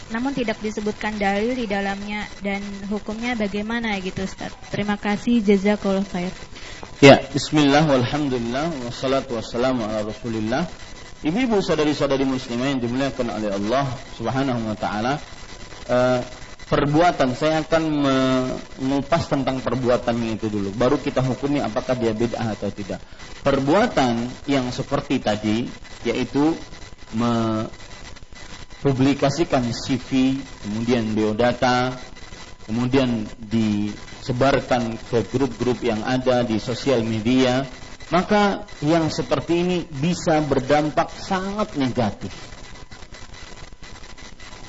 Namun tidak disebutkan dalil di dalamnya dan hukumnya bagaimana gitu Ustaz. Terima kasih jazakallahu khair. Ya, bismillah walhamdulillah wassalatu wassalamu ala Rasulillah Ibu-ibu saudari-saudari muslimah yang dimuliakan oleh Allah Subhanahu wa taala, uh, perbuatan saya akan mengupas tentang perbuatan itu dulu. Baru kita hukumi apakah dia bid'ah atau tidak. Perbuatan yang seperti tadi yaitu mempublikasikan CV, kemudian biodata, kemudian disebarkan ke grup-grup yang ada di sosial media maka yang seperti ini bisa berdampak sangat negatif.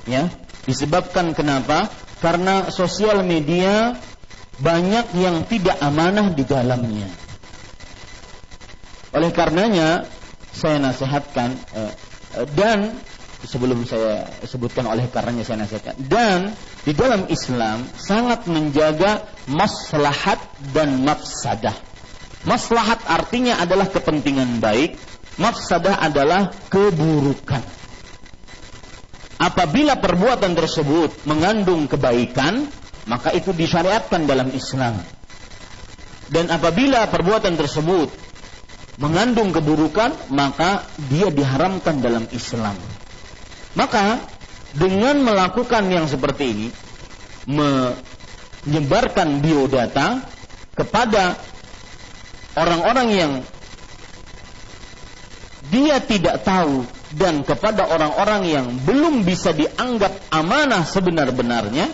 Ya, disebabkan kenapa? Karena sosial media banyak yang tidak amanah di dalamnya. Oleh karenanya saya nasihatkan eh, eh, dan sebelum saya sebutkan oleh karenanya saya nasihatkan dan di dalam Islam sangat menjaga maslahat dan mafsadah Maslahat artinya adalah kepentingan baik, mafsadah adalah keburukan. Apabila perbuatan tersebut mengandung kebaikan, maka itu disyariatkan dalam Islam. Dan apabila perbuatan tersebut mengandung keburukan, maka dia diharamkan dalam Islam. Maka dengan melakukan yang seperti ini, menyebarkan biodata kepada orang-orang yang dia tidak tahu dan kepada orang-orang yang belum bisa dianggap amanah sebenar-benarnya,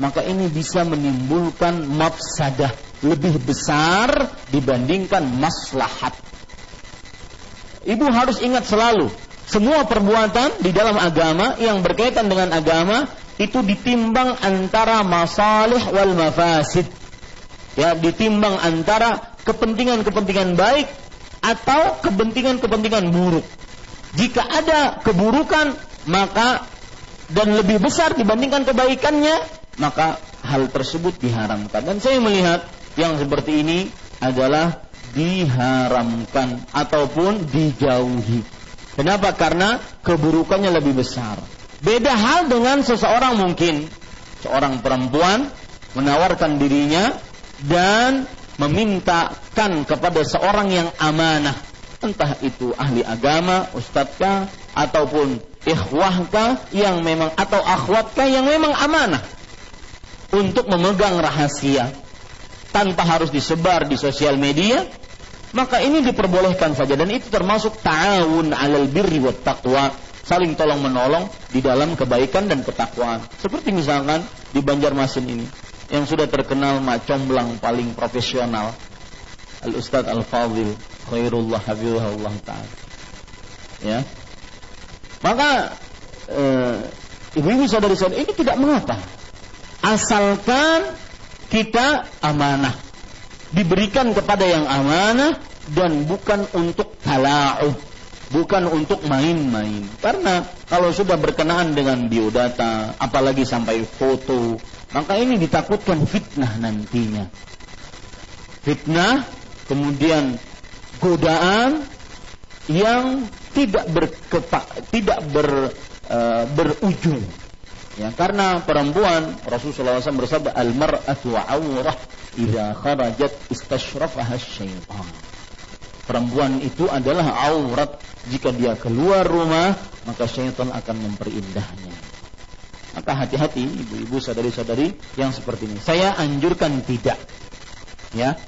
maka ini bisa menimbulkan mafsadah lebih besar dibandingkan maslahat. Ibu harus ingat selalu, semua perbuatan di dalam agama yang berkaitan dengan agama itu ditimbang antara masalih wal mafasid. Ya, ditimbang antara kepentingan-kepentingan baik atau kepentingan-kepentingan buruk. Jika ada keburukan, maka dan lebih besar dibandingkan kebaikannya, maka hal tersebut diharamkan. Dan saya melihat yang seperti ini adalah diharamkan ataupun dijauhi. Kenapa? Karena keburukannya lebih besar. Beda hal dengan seseorang mungkin seorang perempuan menawarkan dirinya dan memintakan kepada seorang yang amanah. Entah itu ahli agama, ustadzkah ataupun ikhwahkah yang memang atau akhwatkah yang memang amanah untuk memegang rahasia tanpa harus disebar di sosial media maka ini diperbolehkan saja. Dan itu termasuk ta'awun 'alal birri wat taqwa. Saling tolong menolong di dalam kebaikan dan ketakwaan. Seperti misalkan di Banjarmasin ini yang sudah terkenal mak comblang paling profesional Al Ustadz Al Fadil Khairullah Habibullah Ta'ala. Ya. Maka eh, ibu-ibu saudari-saudari ini tidak mengapa. Asalkan kita amanah. Diberikan kepada yang amanah dan bukan untuk tala'ub bukan untuk main-main. Karena kalau sudah berkenaan dengan biodata, apalagi sampai foto, maka ini ditakutkan fitnah nantinya. Fitnah, kemudian godaan yang tidak berkepak, tidak ber, uh, berujung. Ya, karena perempuan Rasulullah SAW bersabda al-mar'atu awrah idza kharajat istashrafaha syaitan perempuan itu adalah aurat. Jika dia keluar rumah, maka syaitan akan memperindahnya. Maka hati-hati ibu-ibu sadari-sadari yang seperti ini. Saya anjurkan tidak. Ya.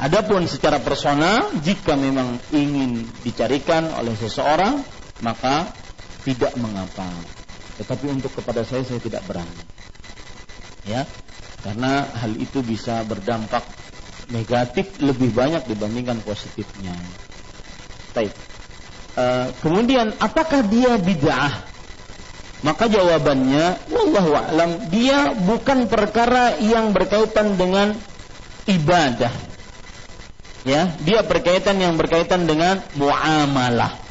Adapun secara personal, jika memang ingin dicarikan oleh seseorang, maka tidak mengapa. Tetapi untuk kepada saya saya tidak berani. Ya. Karena hal itu bisa berdampak negatif lebih banyak dibandingkan positifnya. Baik. Uh, kemudian apakah dia bid'ah? Maka jawabannya wallahu a'lam dia bukan perkara yang berkaitan dengan ibadah. Ya, dia berkaitan yang berkaitan dengan muamalah.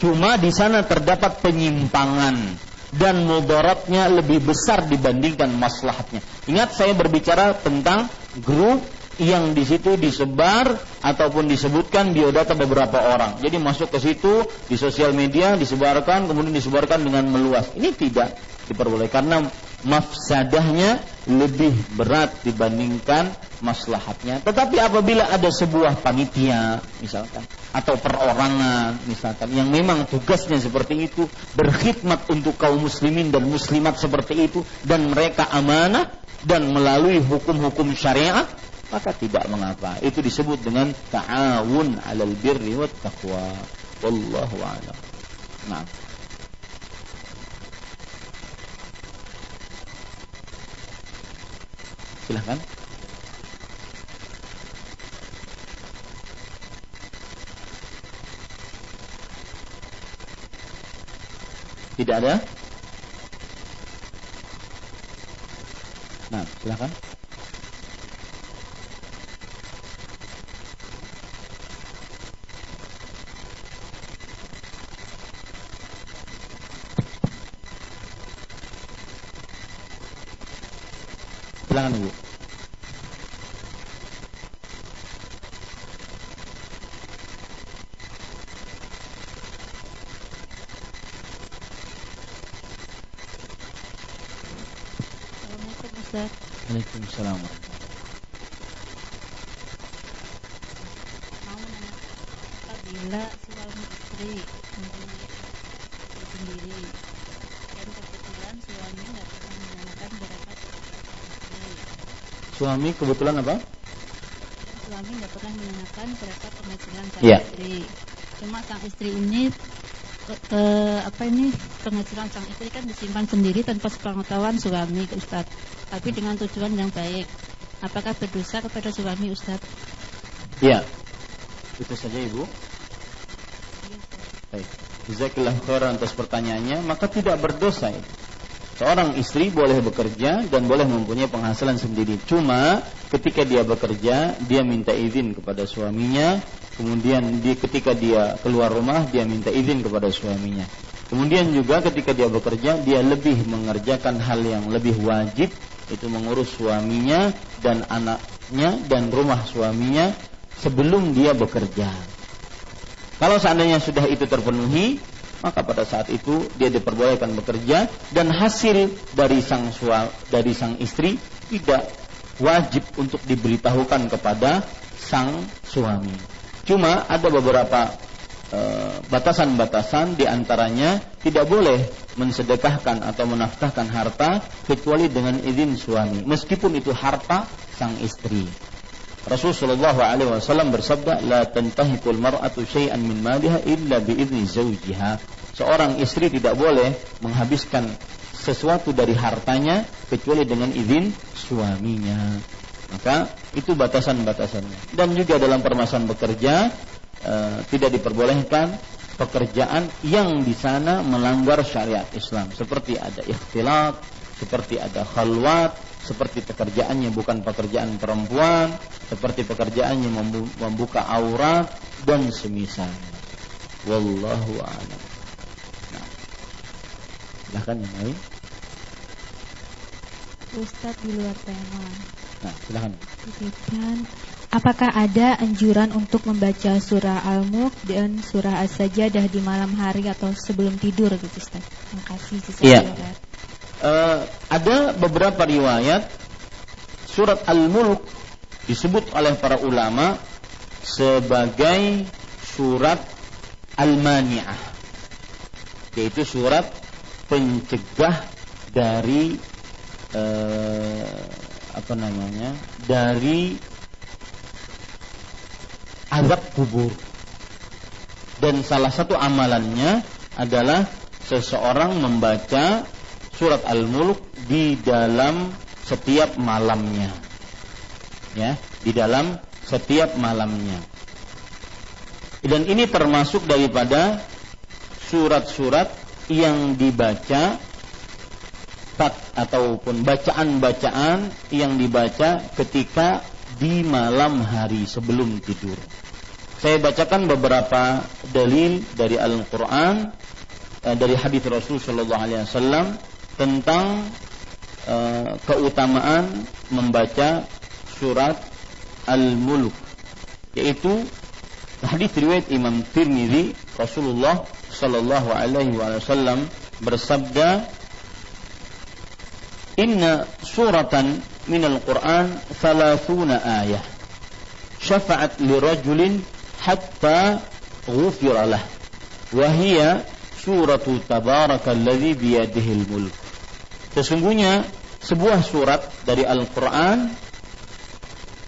Cuma di sana terdapat penyimpangan dan mudaratnya lebih besar dibandingkan maslahatnya. Ingat saya berbicara tentang grup yang di situ disebar ataupun disebutkan biodata beberapa orang. Jadi masuk ke situ di sosial media disebarkan kemudian disebarkan dengan meluas. Ini tidak diperbolehkan karena mafsadahnya lebih berat dibandingkan maslahatnya. Tetapi apabila ada sebuah panitia misalkan atau perorangan misalkan yang memang tugasnya seperti itu berkhidmat untuk kaum muslimin dan muslimat seperti itu dan mereka amanah dan melalui hukum-hukum syariat maka tidak mengapa. Itu disebut dengan ta'awun 'alal birri wat taqwa. Wallahu a'lam. Nah. Silahkan. Tidak ada? Nah, silakan. Silakan Ibu. Ustaz. Waalaikumsalam. Mau nanya apabila suami istri sendiri dan kebetulan suami nggak pernah menggunakan beberapa Suami kebetulan apa? Suami nggak pernah menggunakan beberapa penghasilan sang Ya. istri. Cuma sang istri ini ke, ke apa ini penghasilan sang istri kan disimpan sendiri tanpa sepengetahuan suami Ustadz. Tapi dengan tujuan yang baik. Apakah berdosa kepada suami Ustadz? Ya. Itu saja Ibu. Baik. Jazakallah khairan atas pertanyaannya, maka tidak berdosa itu. Seorang istri boleh bekerja dan boleh mempunyai penghasilan sendiri. Cuma ketika dia bekerja, dia minta izin kepada suaminya. Kemudian di, ketika dia keluar rumah, dia minta izin kepada suaminya. Kemudian juga ketika dia bekerja, dia lebih mengerjakan hal yang lebih wajib, itu mengurus suaminya dan anaknya dan rumah suaminya sebelum dia bekerja. Kalau seandainya sudah itu terpenuhi, maka pada saat itu dia diperbolehkan bekerja dan hasil dari sang sua, dari sang istri tidak wajib untuk diberitahukan kepada sang suami. Cuma ada beberapa eh, batasan-batasan di antaranya tidak boleh mensedekahkan atau menafkahkan harta kecuali dengan izin suami meskipun itu harta sang istri. Rasulullah Alaihi Wasallam bersabda, "La tantahikul mar'atu syai'an min maliha illa biizni zawjiha." Seorang istri tidak boleh menghabiskan sesuatu dari hartanya kecuali dengan izin suaminya. Maka itu batasan-batasannya. Dan juga dalam permasalahan bekerja e, tidak diperbolehkan pekerjaan yang di sana melanggar syariat Islam seperti ada ikhtilat, seperti ada khalwat, seperti pekerjaannya bukan pekerjaan perempuan, seperti pekerjaannya membuka aurat dan semisal. Wallahu a'lam. Silahkan yang lain. Ustadz di luar tema. Nah, silahkan. Titipkan, apakah ada anjuran untuk membaca surah Al-Mulk dan surah As-Sajdah di malam hari atau sebelum tidur gitu Ustaz? Terima kasih. Iya. Uh, ada beberapa riwayat surat Al-Mulk disebut oleh para ulama sebagai surat Al-Mani'ah yaitu surat pencegah dari eh, apa namanya dari azab kubur dan salah satu amalannya adalah seseorang membaca surat Al-Mulk di dalam setiap malamnya. Ya, di dalam setiap malamnya. Dan ini termasuk daripada surat-surat yang dibaca tak ataupun bacaan-bacaan yang dibaca ketika di malam hari sebelum tidur. Saya bacakan beberapa dalil dari Al-Qur'an eh, dari hadis Rasul sallallahu alaihi wasallam tentang uh, keutamaan membaca surat Al-Mulk yaitu hadis riwayat Imam Tirmizi Rasulullah sallallahu alaihi wasallam bersabda Inna suratan min al-Quran thalathuna ayah. Syafa'at li rajulin hatta ghufira lah. Wa hiya suratu tabarakalladzi biyadihil mulk. Sesungguhnya sebuah surat dari Al-Quran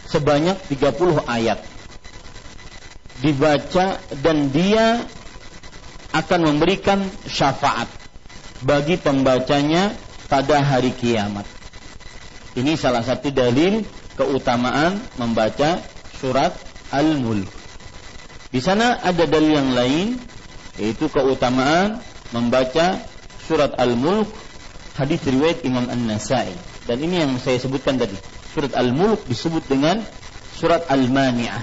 sebanyak 30 ayat. Dibaca dan dia akan memberikan syafaat bagi pembacanya pada hari kiamat. Ini salah satu dalil keutamaan membaca surat Al-Mulk. Di sana ada dalil yang lain yaitu keutamaan membaca surat Al-Mulk hadis riwayat Imam An-Nasai. Dan ini yang saya sebutkan tadi. Surat Al-Mulk disebut dengan surat Al-Mani'ah.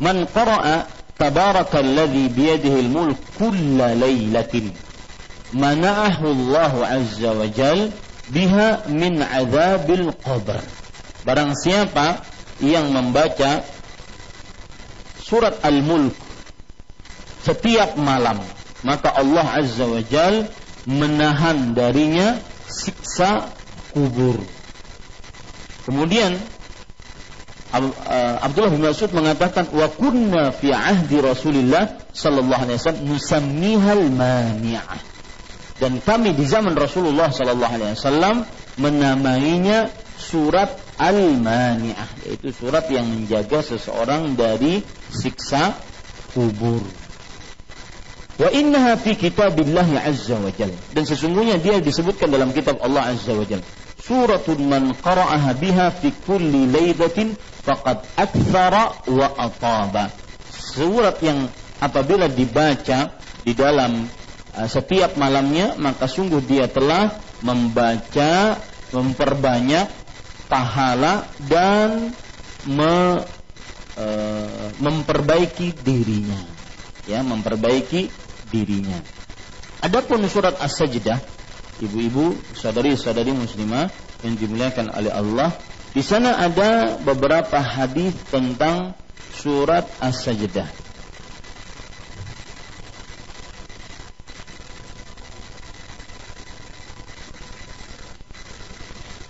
Man qara'a tabarakalladzi biyadihi al-mulk kulla lailatin mana'ahu Allah azza wa jal biha min azabil qabr. Barang siapa yang membaca surat Al-Mulk setiap malam, maka Allah azza wa jal menahan darinya siksa kubur. Kemudian Abdullah bin Mas'ud mengatakan wa kunna fi ahdi Rasulillah sallallahu alaihi wasallam nusammihal mani'ah. Dan kami di zaman Rasulullah sallallahu alaihi wasallam menamainya surat Al-Mani'ah yaitu surat yang menjaga seseorang dari siksa kubur. Wa innaha fi kitabillah azza wa jalla. Dan sesungguhnya dia disebutkan dalam kitab Allah azza wa jalla. Suratun man qara'aha biha fi kulli lailatin faqad akthara wa ataba. Yang apabila dibaca di dalam uh, setiap malamnya maka sungguh dia telah membaca memperbanyak pahala dan me, uh, memperbaiki dirinya ya memperbaiki dirinya adapun surat as-sajdah ibu-ibu saudari-saudari muslimah yang dimuliakan oleh Allah di sana ada beberapa hadis tentang surat As-Sajdah.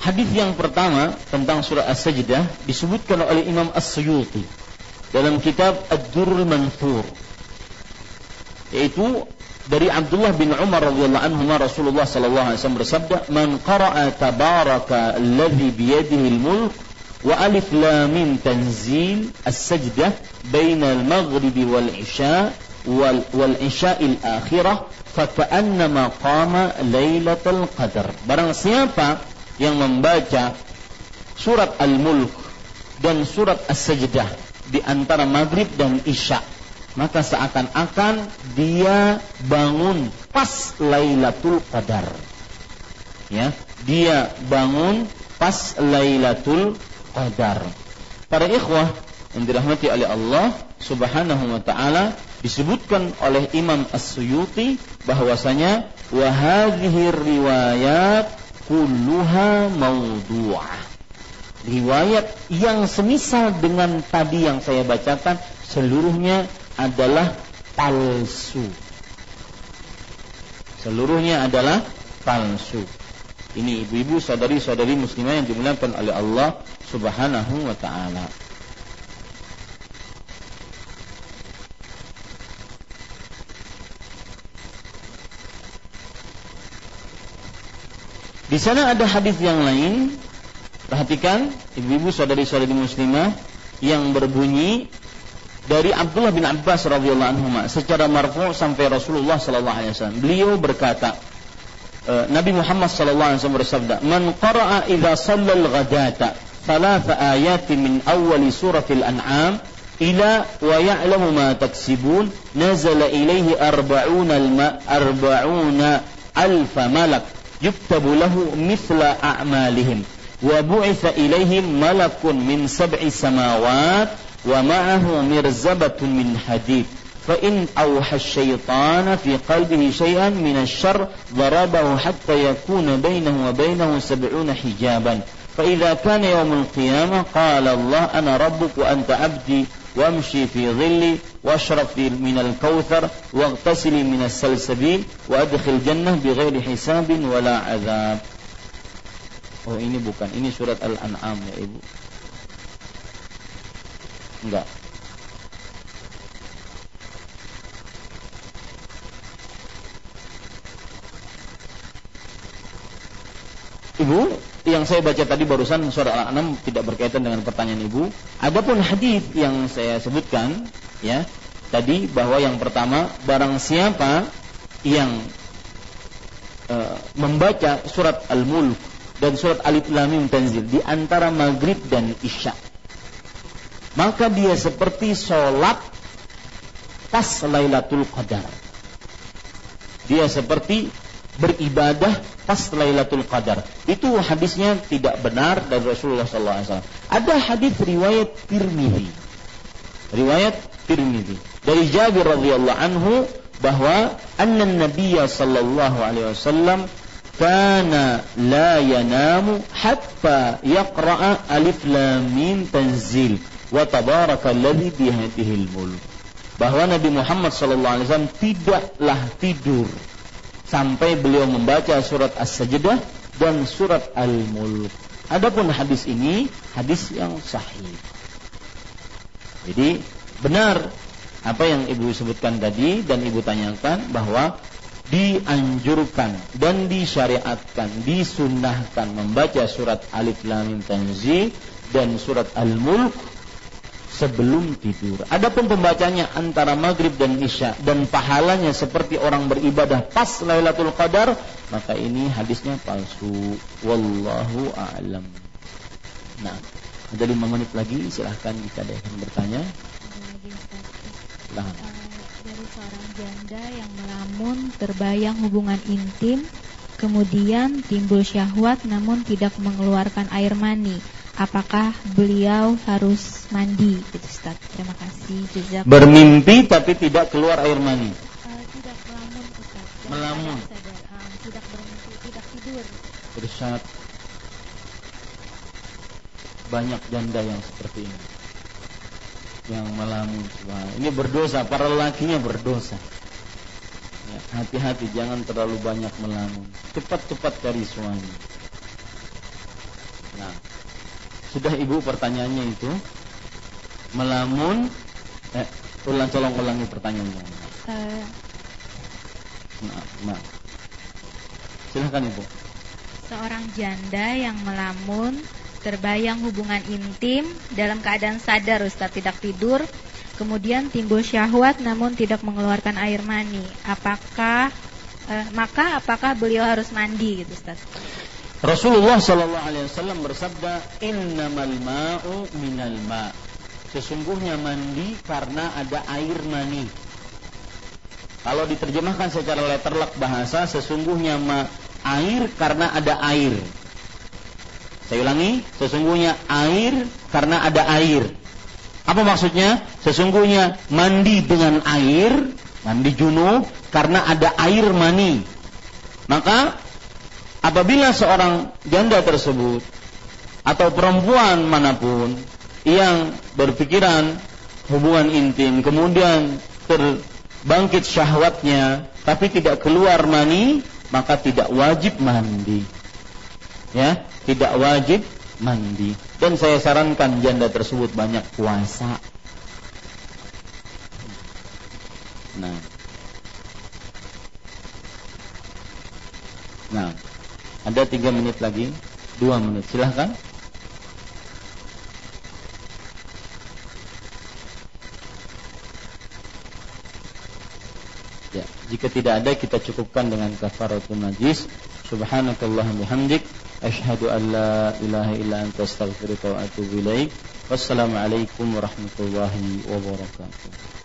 Hadis yang pertama tentang surat As-Sajdah disebutkan oleh Imam As-Suyuti dalam kitab Ad-Durrul Manthur yaitu dari Abdullah bin Umar radhiyallahu anhu Rasulullah sallallahu alaihi wasallam bersabda man qara'a tabaraka alladhi biyadihi al-mulk wa alif lam mim tanzil as-sajdah baina al-maghrib wal isya wal isya al-akhirah faka'annama qama lailatul qadar barang siapa yang membaca surat al-mulk dan surat as-sajdah di antara maghrib dan isya maka seakan-akan dia bangun pas Lailatul Qadar. Ya, dia bangun pas Lailatul Qadar. Para ikhwah yang dirahmati oleh Allah Subhanahu wa taala disebutkan oleh Imam As-Suyuti bahwasanya wa riwayat kulluha mawdu'ah. Riwayat yang semisal dengan tadi yang saya bacakan seluruhnya adalah palsu. Seluruhnya adalah palsu. Ini ibu-ibu saudari-saudari muslimah yang dimuliakan oleh Allah Subhanahu wa taala. Di sana ada hadis yang lain. Perhatikan, ibu-ibu saudari-saudari muslimah yang berbunyi dari Abdullah bin Abbas radhiyallahu anhu secara marfu sampai Rasulullah sallallahu alaihi wasallam. Beliau berkata, e, Nabi Muhammad sallallahu alaihi wasallam bersabda, "Man qara'a idza shallal ghadata thalatha ayatin min awwali suratil an'am ila wa ya'lamu ma taksibun nazala ilaihi arba'una arba'una alf malak yuktabu lahu mithla a'malihim wa bu'itha ilaihim malakun min sab'i samawat ومعه مرزبة من حديد. فإن أوحى الشيطان في قلبه شيئا من الشر ضربه حتى يكون بينه وبينه سبعون حجابا. فإذا كان يوم القيامة قال الله أنا ربك وأنت عبدي وامشي في ظلي واشرب من الكوثر واغتسلي من السلسبيل وأدخل الجنة بغير حساب ولا عذاب. Oh ini bukan, ini surat Al-An'am ya ibu. Enggak. Ibu, yang saya baca tadi barusan surah Al-An'am tidak berkaitan dengan pertanyaan Ibu. Adapun hadis yang saya sebutkan, ya, tadi bahwa yang pertama barang siapa yang e, membaca surat Al-Mulk dan surat Alif Lam Tanzil di antara maghrib dan isya maka dia seperti sholat pas Lailatul Qadar. Dia seperti beribadah pas Lailatul Qadar. Itu hadisnya tidak benar dari Rasulullah SAW. Ada hadis riwayat Tirmidzi. Riwayat Tirmidzi dari Jabir radhiyallahu anhu bahwa anna Nabiya sallallahu alaihi wasallam kana la yanamu hatta yaqra'a alif lam mim tanzil wa bahwa Nabi Muhammad sallallahu alaihi wasallam tidaklah tidur sampai beliau membaca surat As-Sajdah dan surat Al-Mulk. Adapun hadis ini hadis yang sahih. Jadi benar apa yang ibu sebutkan tadi dan ibu tanyakan bahwa dianjurkan dan disyariatkan, disunnahkan membaca surat Alif Lam Mim Tanzil dan surat Al-Mulk sebelum tidur. Adapun pembacanya antara maghrib dan isya dan pahalanya seperti orang beribadah pas Lailatul Qadar, maka ini hadisnya palsu. Wallahu a'lam. Nah, ada lima menit lagi, silahkan jika ada yang bertanya. Silahkan dari seorang janda yang melamun terbayang hubungan intim, kemudian timbul syahwat namun tidak mengeluarkan air mani. Apakah beliau harus mandi? Gitu, Ustaz. Terima kasih. Jejak. Bermimpi tapi tidak keluar air mani. Uh, tidak melamun, Ustaz. Melamun. uh, tidak bermimpi, tidak tidur. Bersat. Banyak janda yang seperti ini yang melamun ini berdosa para lelakinya berdosa ya, hati-hati jangan terlalu banyak melamun cepat-cepat cari suami nah sudah ibu pertanyaannya itu. Melamun eh ulang tolong ulangi pertanyaannya. Uh. nah, nah. silahkan ibu. Seorang janda yang melamun terbayang hubungan intim dalam keadaan sadar Ustaz tidak tidur kemudian timbul syahwat namun tidak mengeluarkan air mani. Apakah eh, maka apakah beliau harus mandi gitu Ustaz Rasulullah Shallallahu Alaihi Wasallam bersabda innamal ma'u minal ma sesungguhnya mandi karena ada air mani kalau diterjemahkan secara letterlek bahasa sesungguhnya ma air karena ada air saya ulangi, sesungguhnya air karena ada air. Apa maksudnya? Sesungguhnya mandi dengan air, mandi junub karena ada air mani. Maka apabila seorang janda tersebut atau perempuan mana pun yang berpikiran hubungan intim kemudian terbangkit syahwatnya tapi tidak keluar mani maka tidak wajib mandi. Ya tidak wajib mandi. Dan saya sarankan janda tersebut banyak puasa. Nah. Nah ada tiga menit lagi, dua menit. Silahkan. Ya, jika tidak ada kita cukupkan dengan kafaratul najis. Subhanakallahumma wa asyhadu an la ilaha illa anta astaghfiruka wa atubu ilaik. Wassalamualaikum warahmatullahi wabarakatuh.